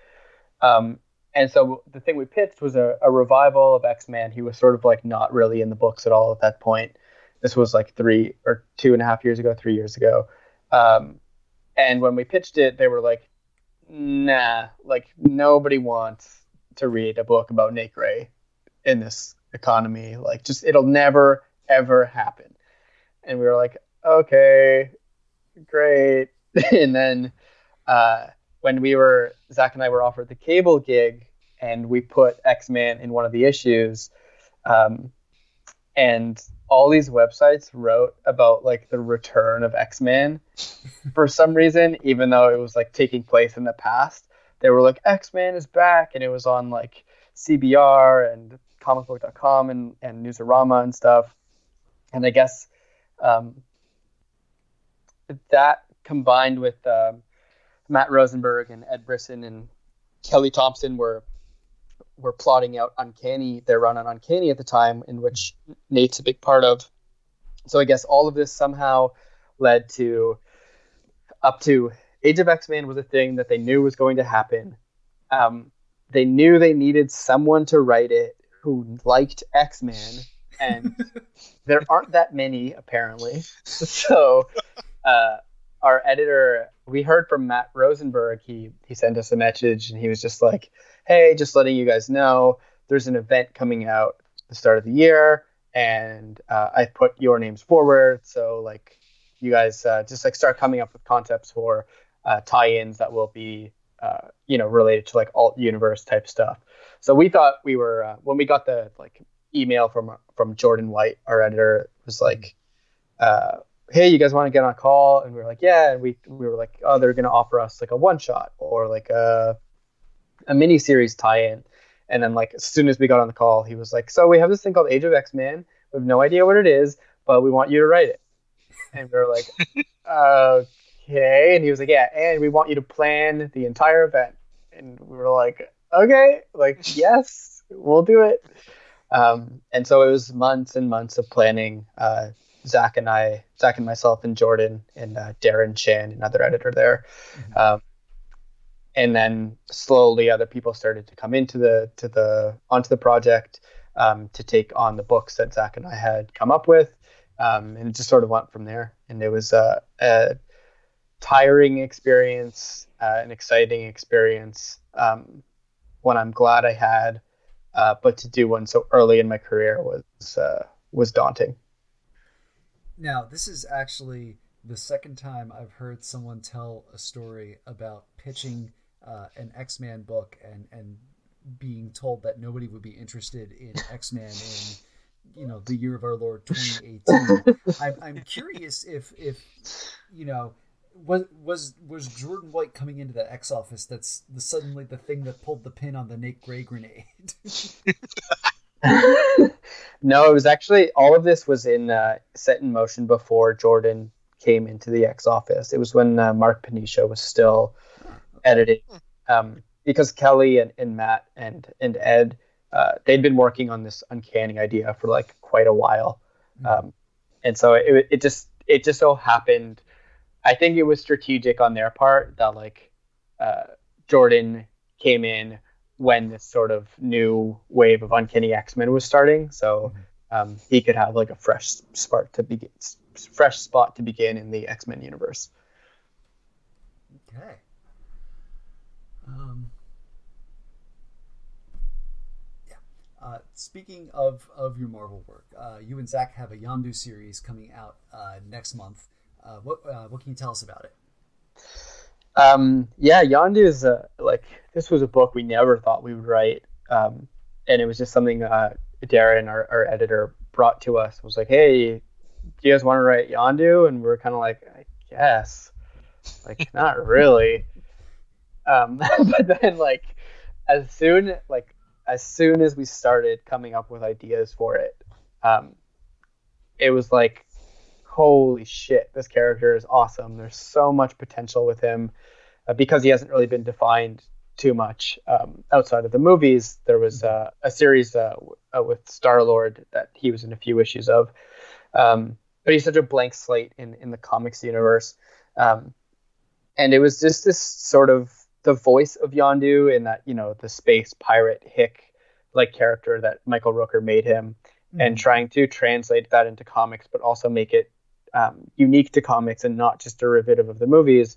Um, and so the thing we pitched was a, a revival of X Man. He was sort of like not really in the books at all at that point. This was like three or two and a half years ago, three years ago. Um, and when we pitched it, they were like, "Nah, like nobody wants to read a book about Nate Gray in this economy. Like, just it'll never ever happen. And we were like, okay, great. and then uh, when we were Zac and I were offered the cable gig, and we put X Man in one of the issues, um, and all these websites wrote about like the return of X-Man for some reason, even though it was like taking place in the past. They were like X-Man is back, and it was on like CBR and comicbook.com and, and Newsarama and stuff. And I guess um, that combined with um, Matt Rosenberg and Ed Brisson and Kelly Thompson were were plotting out Uncanny, their run on Uncanny at the time, in which Nate's a big part of. So I guess all of this somehow led to up to Age of X Man was a thing that they knew was going to happen. Um, they knew they needed someone to write it who liked X Man, and there aren't that many apparently. So uh, our editor, we heard from Matt Rosenberg. He he sent us a message, and he was just like, "Hey, just letting you guys know, there's an event coming out the start of the year, and uh, I put your names forward. So like, you guys uh, just like start coming up with concepts for uh, tie-ins that will be." Uh, you know, related to like alt universe type stuff. So we thought we were uh, when we got the like email from from Jordan White, our editor, was like, uh, "Hey, you guys want to get on a call?" And we were like, "Yeah." And we we were like, "Oh, they're gonna offer us like a one shot or like a a mini series tie-in." And then like as soon as we got on the call, he was like, "So we have this thing called Age of X Man. We have no idea what it is, but we want you to write it." And we were like, "Okay." And he was like, "Yeah, and we want you to plan the entire event." And we were like, "Okay, like yes, we'll do it." Um, and so it was months and months of planning. Uh, Zac and I, Zac and myself, and Jordan and uh, Darren Shan, another editor there. Mm-hmm. Um, and then slowly, other people started to come into the to the onto the project um, to take on the books that Zac and I had come up with, um, and it just sort of went from there. And it was a, a tiring experience, uh, an exciting experience, um, one I'm glad I had, uh, but to do one so early in my career was uh, was daunting. Now, this is actually the second time I've heard someone tell a story about pitching uh, an X Man book and and being told that nobody would be interested in X Man in you know the year of our Lord 2018. I'm, I'm curious if if you know was was was Jordan White coming into the X office that's the, suddenly the thing that pulled the pin on the Nate Gray grenade. no, it was actually all of this was in uh, set in motion before Jordan came into the X office. It was when uh, Mark Paniccia was still editing, um, because Kelly and, and Matt and and Ed uh, they'd been working on this uncanny idea for like quite a while, mm-hmm. um, and so it it just it just so happened. I think it was strategic on their part that like uh, Jordan came in when this sort of new wave of Uncanny X Men was starting, so mm-hmm. um, he could have like a fresh spark to begin, fresh spot to begin in the X Men universe. Okay. Um, yeah. Uh, speaking of, of your Marvel work, uh, you and Zac have a Yondu series coming out uh, next month. Uh, what uh, what can you tell us about it? Um, yeah, Yondu is a, like this was a book we never thought we would write, um, and it was just something uh, Darren, our, our editor, brought to us. It was like, hey, do you guys want to write Yondu? And we are kind of like, I guess, like not really. um, but then like as soon like as soon as we started coming up with ideas for it, um, it was like holy shit, this character is awesome. There's so much potential with him uh, because he hasn't really been defined too much um, outside of the movies. There was uh, a series uh, uh with Star Lord that he was in a few issues of, um, but he's such a blank slate in in the comics universe, um, and it was just this sort of the voice of Yondu in that you know the space pirate hick like character that Michael Rooker made him. Mm-hmm. And trying to translate that into comics, but also make it um, unique to comics and not just derivative of the movies,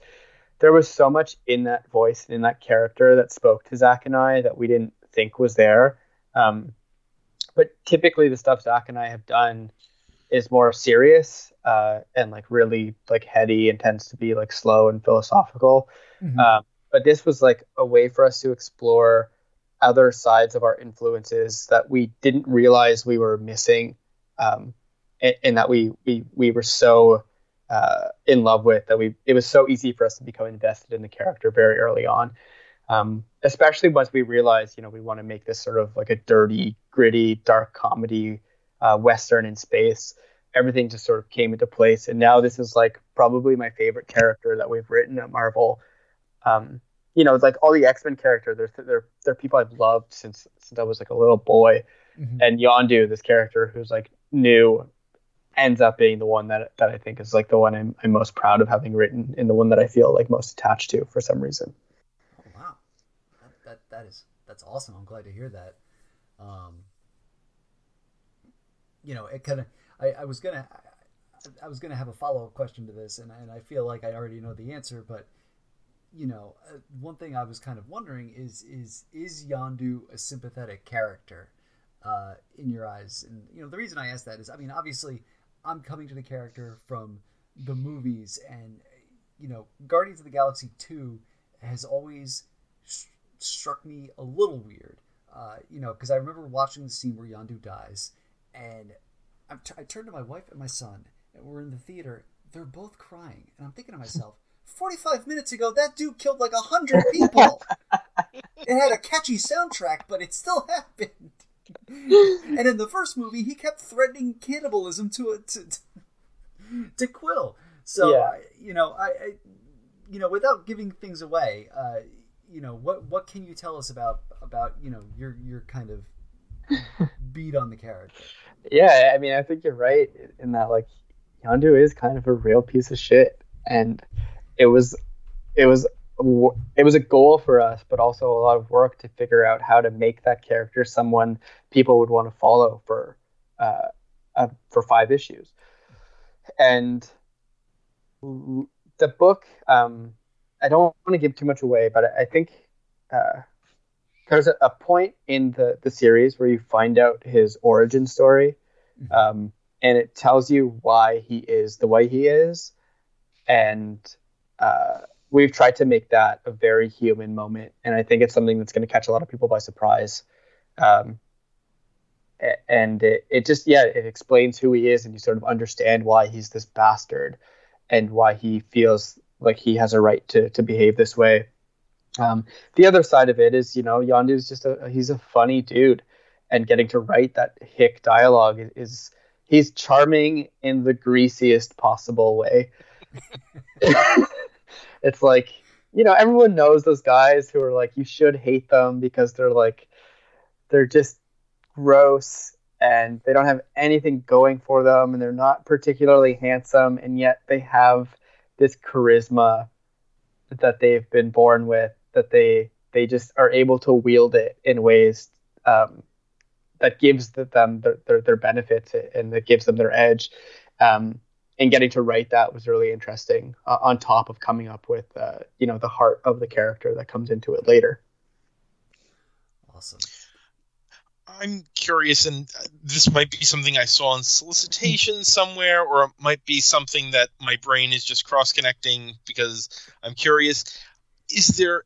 there was so much in that voice and in that character that spoke to Zac and I that we didn't think was there. Um, but typically, the stuff Zac and I have done is more serious uh, and like really like heady and tends to be like slow and philosophical. Mm-hmm. Um, but this was like a way for us to explore other sides of our influences that we didn't realize we were missing um, and, and that we we we were so uh, in love with that we it was so easy for us to become invested in the character very early on. Um, especially once we realized, you know, we want to make this sort of like a dirty, gritty, dark comedy, uh, western in space. Everything just sort of came into place, and now this is like probably my favorite character that we've written at Marvel. Um, you know, it's like all the X Men characters. They're, they're they're people I've loved since since I was like a little boy, mm-hmm. and Yondu, this character who's like new, ends up being the one that that I think is like the one I'm, I'm most proud of having written, and the one that I feel like most attached to for some reason. Oh, wow, that, that that is that's awesome. I'm glad to hear that. Um, you know, it kind of I, I was gonna I, was gonna have a follow up question to this, and and I feel like I already know the answer, but you know, uh, one thing I was kind of wondering is is is Yondu a sympathetic character uh, in your eyes? And you know, the reason I ask that is, I mean, obviously, I'm coming to the character from the movies, and you know, Guardians of the Galaxy two has always sh- struck me a little weird. Uh, you know, because I remember watching the scene where Yondu dies, and t- I turned to my wife and my son, and we're in the theater. They're both crying, and I'm thinking to myself 45 minutes ago, that dude killed like a hundred people. it had a catchy soundtrack, but it still happened. And in the first movie, he kept threatening cannibalism to a, to, to Quill. So yeah. you know, I, I, you know, without giving things away, uh, you know, what what can you tell us about about you know your your kind of beat on the character? Yeah, I mean, I think you're right in that like Yondu is kind of a real piece of shit, and it was it was it was a goal for us, but also a lot of work to figure out how to make that character someone people would want to follow for uh, uh, for five issues. And the book, um, I don't want to give too much away, but I think uh, there's a, a, point in the the series where you find out his origin story, mm-hmm. um, and it tells you why he is the way he is, and uh, we've tried to make that a very human moment, and I think it's something that's going to catch a lot of people by surprise. Um, and it, it just yeah it explains who he is and you sort of understand why he's this bastard and why he feels like he has a right to, to behave this way um, the other side of it is you know Yondu is just a he's a funny dude and getting to write that hick dialogue is, is he's charming in the greasiest possible way it's like you know everyone knows those guys who are like you should hate them because they're like they're just gross and they don't have anything going for them and they're not particularly handsome and yet they have this charisma that they've been born with that they they just are able to wield it in ways um, that gives them their, their, their benefits and that gives them their edge. Um, and getting to write that was really interesting uh, on top of coming up with uh, you know the heart of the character that comes into it later. Awesome. I'm curious and this might be something i saw in solicitation somewhere or it might be something that my brain is just cross connecting because i'm curious. Is there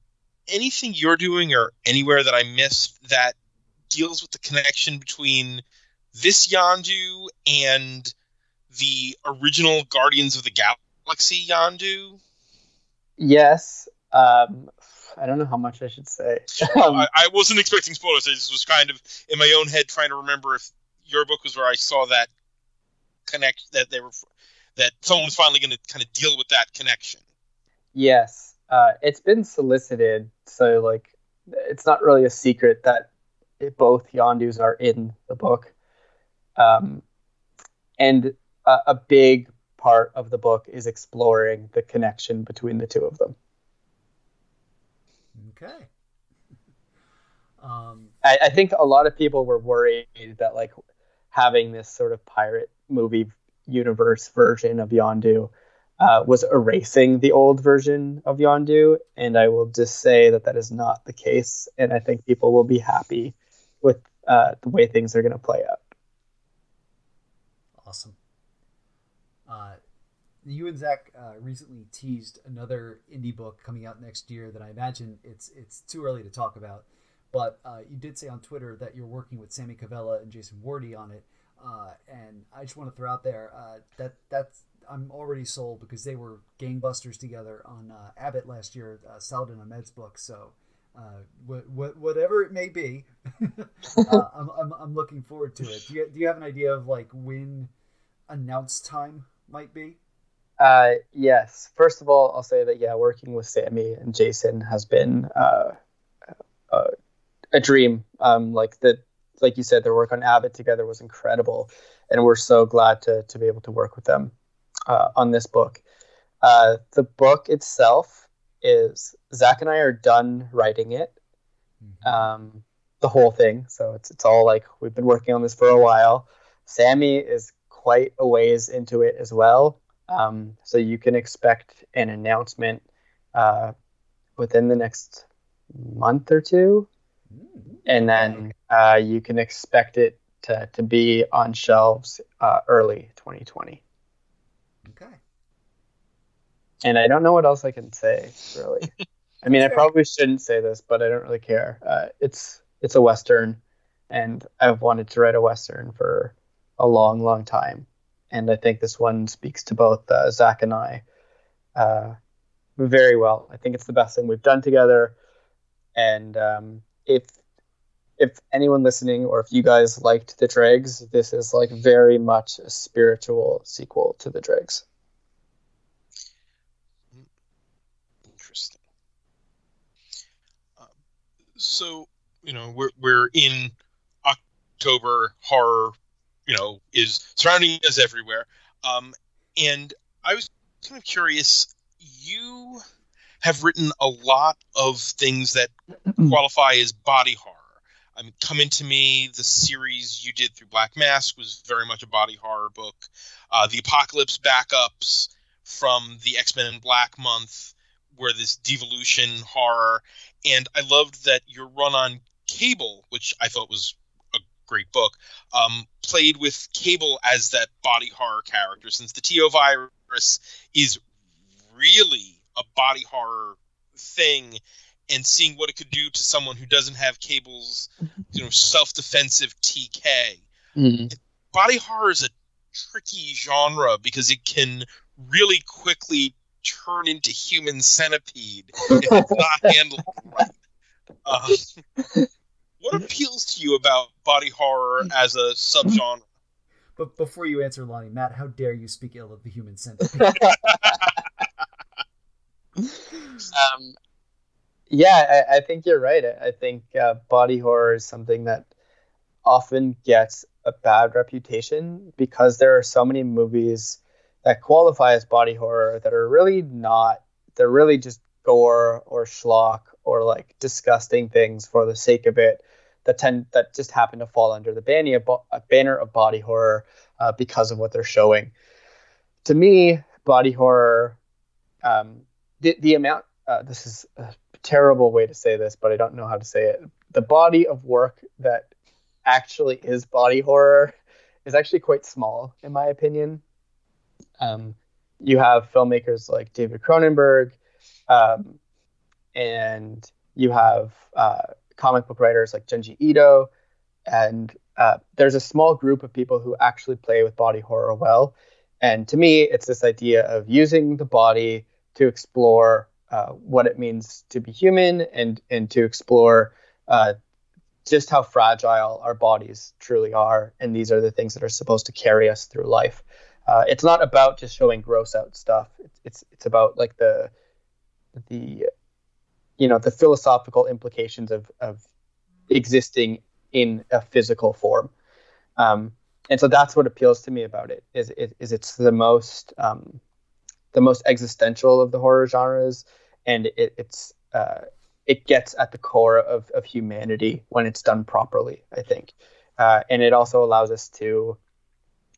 anything you're doing or anywhere that i missed that deals with the connection between this Yondu and the original Guardians of the Galaxy Yondu? Yes. Um, I don't know how much I should say. um, I, I, wasn't expecting spoilers. I just was kind of in my own head trying to remember if your book was where I saw that connect that they were that someone was finally going to kind of deal with that connection. Yes, uh, it's been solicited, so like it's not really a secret that both Yondus are in the book. Um, and a, a big part of the book is exploring the connection between the two of them. Okay. Um, I, I, think a lot of people were worried that like having this sort of pirate movie universe version of Yondu uh, was erasing the old version of Yondu, and I will just say that that is not the case, and I think people will be happy with uh, the way things are going to play out. Awesome. Uh, you and Zac uh, recently teased another indie book coming out next year that I imagine it's it's too early to talk about. But uh, you did say on Twitter that you're working with Sammy Kivelä and Jason Wordie on it. uh, and I just want to throw out there uh, that that's I'm already sold because they were gangbusters together on uh, Abbott last year, uh, Saladin Ahmed's book. So, uh, wh- wh- whatever it may be, I'm, I'm, I'm looking forward to it. Do you, do you have an idea of like when announce time might be? Uh, yes. First of all, I'll say that yeah, working with Sammy and Jason has been uh, uh, a dream. Um, like the like you said, their work on Abbott together was incredible, and we're so glad to to be able to work with them uh, on this book. Uh, the book itself is Zac and I are done writing it, um, the whole thing. So it's it's all like we've been working on this for a while. Sammy is quite a ways into it as well. Um, so you can expect an announcement uh, within the next month or two, and then uh, you can expect it to, to be on shelves uh, early 2020. Okay. And I don't know what else I can say, really. I mean, I probably shouldn't say this, but I don't really care. Uh, it's it's a western, and I've wanted to write a western for a long, long time, and I think this one speaks to both uh, Zac and I uh, very well. I think it's the best thing we've done together, and um, if if anyone listening or if you guys liked the Dregs, this is like very much a spiritual sequel to the Dregs. Interesting. Um, so you know we're we're in October. Horror, you know, is surrounding us everywhere. Um, and I was kind of curious. You have written a lot of things that qualify as body horror. I mean, Come Into Me, the series you did through Black Mask was very much a body horror book. Uh, the Apocalypse backups from the X Men in Black month were this devolution horror. And I loved that your run on Cable, which I thought was great book, um, played with Cable as that body horror character, since the TO virus is really a body horror thing and seeing what it could do to someone who doesn't have Cable's, you know, self-defensive TK. Mm-hmm. Body horror is a tricky genre because it can really quickly turn into human centipede if it's not handled right. Uh, what appeals to you about body horror as a subgenre? But before you answer, Lonnie, Matt, how dare you speak ill of the human centipede? um, yeah, I, I, think you're right. I, I think uh, body horror is something that often gets a bad reputation because there are so many movies that qualify as body horror that are really not. They're really just gore or schlock or like disgusting things for the sake of it that tend that just happen to fall under the banner of, banner of body horror uh, because of what they're showing. To me, body horror, um, the the amount. Uh, this is a terrible way to say this, but I don't know how to say it. The body of work that actually is body horror is actually quite small, in my opinion. Um, you have filmmakers like David Cronenberg, um, and you have uh, comic book writers like Junji Ito, and uh, there's a small group of people who actually play with body horror well. And to me, it's this idea of using the body to explore uh, what it means to be human and and to explore uh, just how fragile our bodies truly are. And these are the things that are supposed to carry us through life. Uh, it's not about just showing gross out stuff. It's, it's it's about like the the you know the philosophical implications of of existing in a physical form. Um, and so that's what appeals to me about it is, it's the most um, the most existential of the horror genres, and it, it's uh, it gets at the core of, of humanity when it's done properly. I think, uh, and it also allows us to.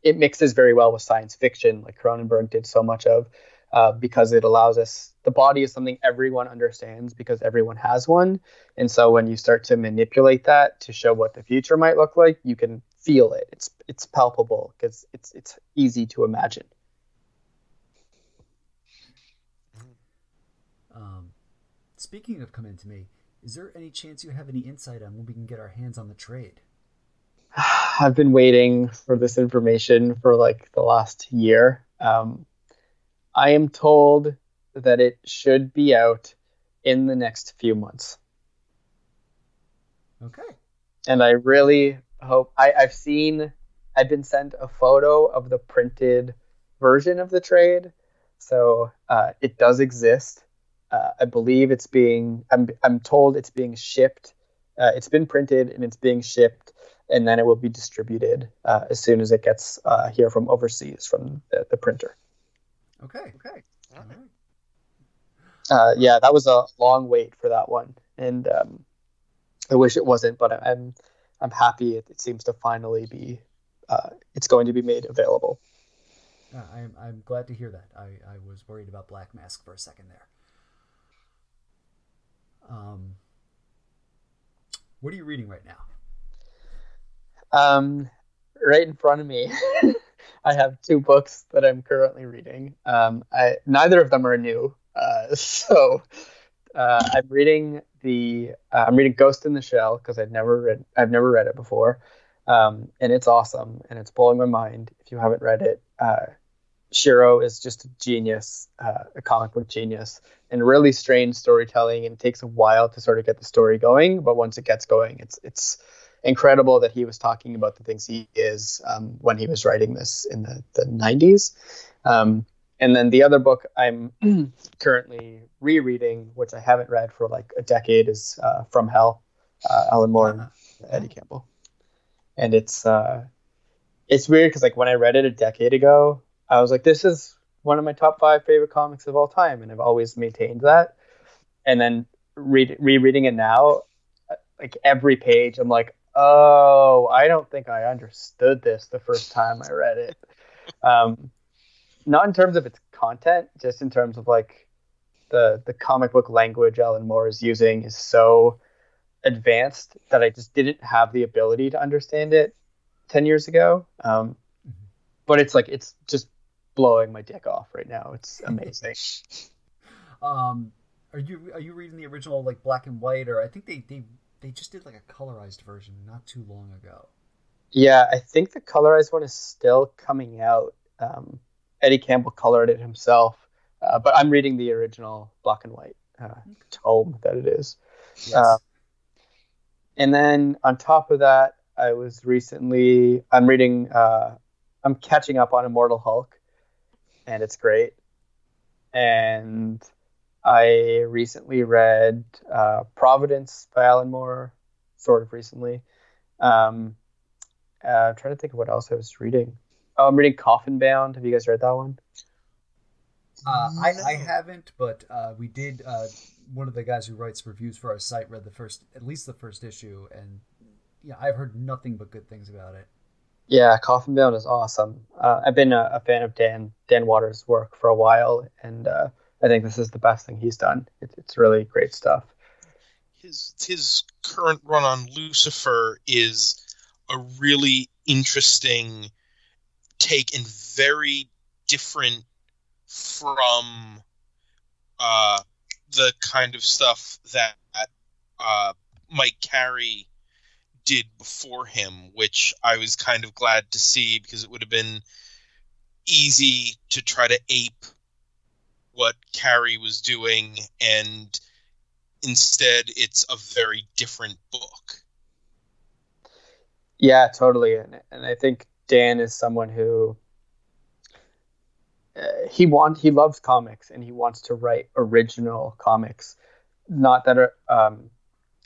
It mixes very well with science fiction, like Cronenberg did so much of, uh, because it allows us. The body is something everyone understands because everyone has one, and so when you start to manipulate that to show what the future might look like, you can feel it. It's it's palpable because it's it's easy to imagine. Um, speaking of come into me, is there any chance you have any insight on when we can get our hands on the trade? I've been waiting for this information for like the last year. Um, I am told that it should be out in the next few months. Okay. And I really hope I, I've seen I've been sent a photo of the printed version of the trade. So uh, it does exist. Uh, I believe it's being I'm I'm told it's being shipped. Uh, it's been printed and it's being shipped, and then it will be distributed uh, as soon as it gets uh, here from overseas from the, the printer. Okay. Okay. All right. Uh, yeah, that was a long wait for that one, and um, I wish it wasn't, but I'm I'm happy it, it seems to finally be uh, it's going to be made available. Uh, I'm I'm glad to hear that. I, I was worried about Black Mask for a second there. Um, what are you reading right now? Um, right in front of me, I have two books that I'm currently reading. Um, I neither of them are new, uh, so uh, I'm reading the uh, I'm reading Ghost in the Shell because I've never read I've never read it before, um, and it's awesome and it's blowing my mind. If you haven't read it, uh, Shirow is just a genius, uh, a comic book genius, and really strange storytelling. And it takes a while to sort of get the story going, but once it gets going, it's it's incredible that he was talking about the things he is um, when he was writing this in the the 90s. Um, and then the other book I'm currently rereading, which I haven't read for like a decade, is uh, From Hell, uh, Alan Moore and Eddie Campbell. And it's uh, it's weird because like when I read it a decade ago, I was like, this is one of my top five favorite comics of all time, and I've always maintained that. And then read rereading it now, like every page, I'm like, oh, I don't think I understood this the first time I read it. Um, not in terms of its content, just in terms of like the the comic book language Alan Moore is using is so advanced that I just didn't have the ability to understand it ten years ago. Um, but it's like it's just blowing my dick off right now. It's amazing. Um, are you are you reading the original like black and white, or I think they they they just did like a colorized version not too long ago. yeah, I think the colorized one is still coming out. Um, Eddie Campbell colored it himself, uh, but I'm reading the original black and white uh, tome that it is. Yes. Uh, and then on top of that, I was recently I'm reading uh, I'm catching up on Immortal Hulk, and it's great. And I recently read uh, Providence by Alan Moore, sort of recently. Um, uh, I'm trying to think of what else I was reading. Oh, I'm reading Coffin Bound. Have you guys read that one? Uh, I, I haven't, but uh, we did. Uh, one of the guys who writes reviews for our site read the first, at least the first issue, and yeah, I've heard nothing but good things about it. Yeah, Coffin Bound is awesome. Uh, I've been a, a fan of Dan Dan Watters' work for a while, and uh, I think this is the best thing he's done. It, it's really great stuff. his his current run on Lucifer is a really interesting take and very different from uh, the kind of stuff that uh, Mike Carey did before him, which I was kind of glad to see because it would have been easy to try to ape what Carey was doing, and instead it's a very different book. Yeah, totally. And, and I think Dan is someone who uh, he want he loves comics and he wants to write original comics, not that are um,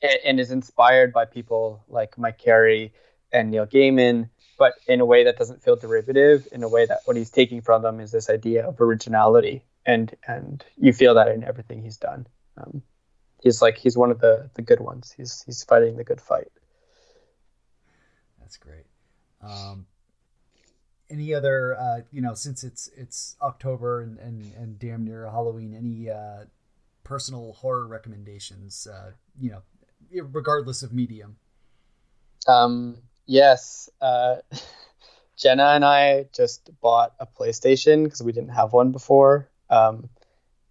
and, and is inspired by people like Mike Carey and Neil Gaiman, but in a way that doesn't feel derivative. In a way that what he's taking from them is this idea of originality, and and you feel that in everything he's done. Um, he's like he's one of the the good ones. He's he's fighting the good fight. That's great. Um, any other, uh, you know, since it's it's October and, and, and damn near Halloween, any uh, personal horror recommendations? Uh, you know, regardless of medium. Um, yes, uh, Jenna and I just bought a PlayStation because we didn't have one before, um,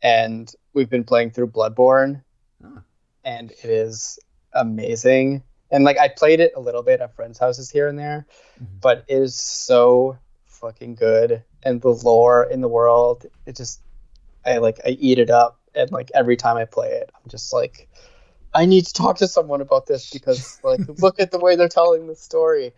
and we've been playing through Bloodborne, Ah. and it is amazing. and like I played it a little bit at friends' houses here and there, Mhm. but it is so fucking good, and the lore in the world, it just I like I eat it up, and like every time I play it, I'm just like, I need to talk to someone about this because like look at the way they're telling the story.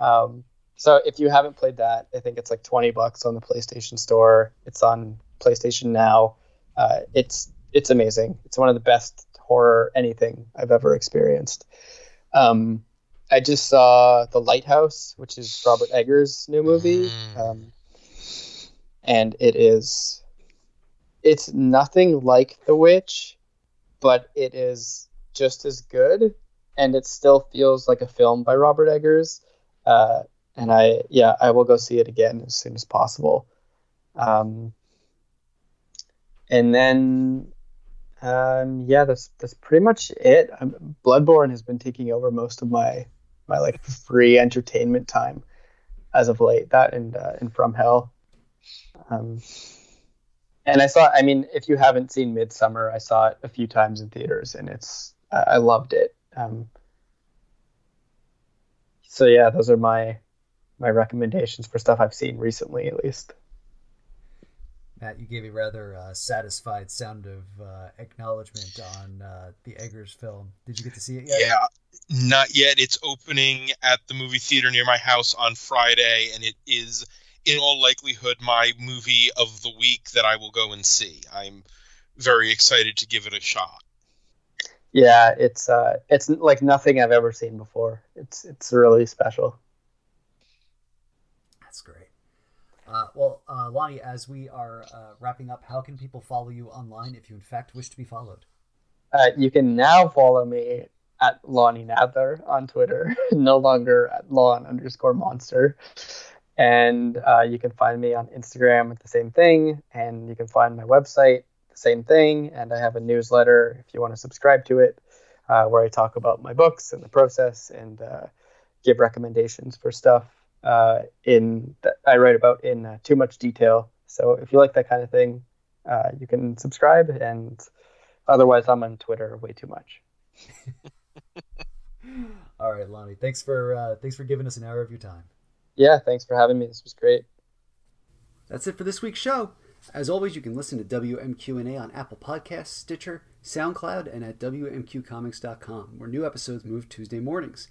Um, so if you haven't played that, I think it's like twenty bucks on the PlayStation Store. It's on PlayStation Now. Uh, it's it's amazing. It's one of the best horror anything I've ever experienced. Um, I just saw The Lighthouse, which is Robert Eggers' new movie, Mm. um, and it is it's nothing like The Witch, but it is just as good, and it still feels like a film by Robert Eggers. Uh, and I yeah I will go see it again as soon as possible. Um, and then um, yeah, that's that's pretty much it. Um, Bloodborne has been taking over most of my my like free entertainment time as of late. That and uh, and From Hell. Um, and I saw. I mean, if you haven't seen Midsommar, I saw it a few times in theaters, and it's I I loved it. Um, so yeah, those are my my recommendations for stuff I've seen recently, at least. Matt, you gave a rather uh, satisfied sound of uh, acknowledgement on uh, the Eggers film. Did you get to see it yet? Yeah, not yet. It's opening at the movie theater near my house on Friday, and it is, in all likelihood, my movie of the week that I will go and see. I'm very excited to give it a shot. Yeah, it's uh, it's like nothing I've ever seen before. It's it's really special. That's great. Uh, well, uh, Lonnie, as we are uh, wrapping up, how can people follow you online if you, in fact, wish to be followed? Uh, you can now follow me at Lonnie Nadler on Twitter, no longer at Lon underscore monster. And uh, you can find me on Instagram with the same thing, and you can find my website the same thing. And I have a newsletter if you want to subscribe to it, uh, where I talk about my books and the process and give recommendations for stuff uh, in that I write about in uh, too much detail. So if you like that kind of thing, uh, you can subscribe. And otherwise, I'm on Twitter way too much. All right, Lonnie. Thanks for uh, thanks for giving us an hour of your time. Yeah, thanks for having me. This was great. That's it for this week's show. As always, you can listen to WMQ&A on Apple Podcasts, Stitcher, SoundCloud, and at WMQComics.com, where new episodes move Tuesday mornings.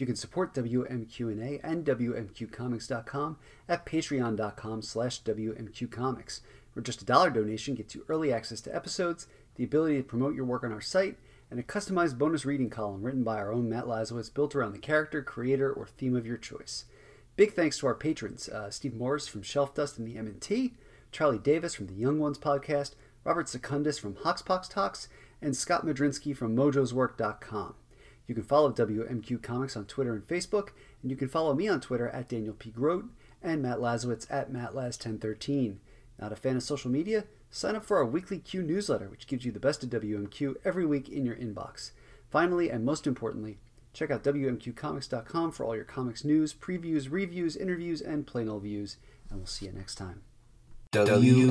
You can support WMQ&A and WMQComics.com at patreon.com slash WMQComics, where just a dollar donation gets you early access to episodes, the ability to promote your work on our site, and a customized bonus reading column written by our own Matt Lazorwitz built around the character, creator, or theme of your choice. Big thanks to our patrons, uh, Steve Morris from Shelfdust and the M&T, Charlie Davis from the Young Ones podcast, Robert Secundus from Hoxpox Talks, and Scott Madrinsky from mojoswork.com. You can follow WMQ Comics on Twitter and Facebook, and you can follow me on Twitter at Daniel P. Grote and Matt Lazorwitz at MattLaz1013. Not a fan of social media? Sign up for our weekly Q newsletter, which gives you the best of WMQ every week in your inbox. Finally, and most importantly, check out WMQComics.com for all your comics news, previews, reviews, interviews, and plain old views, and we'll see you next time. WMQA.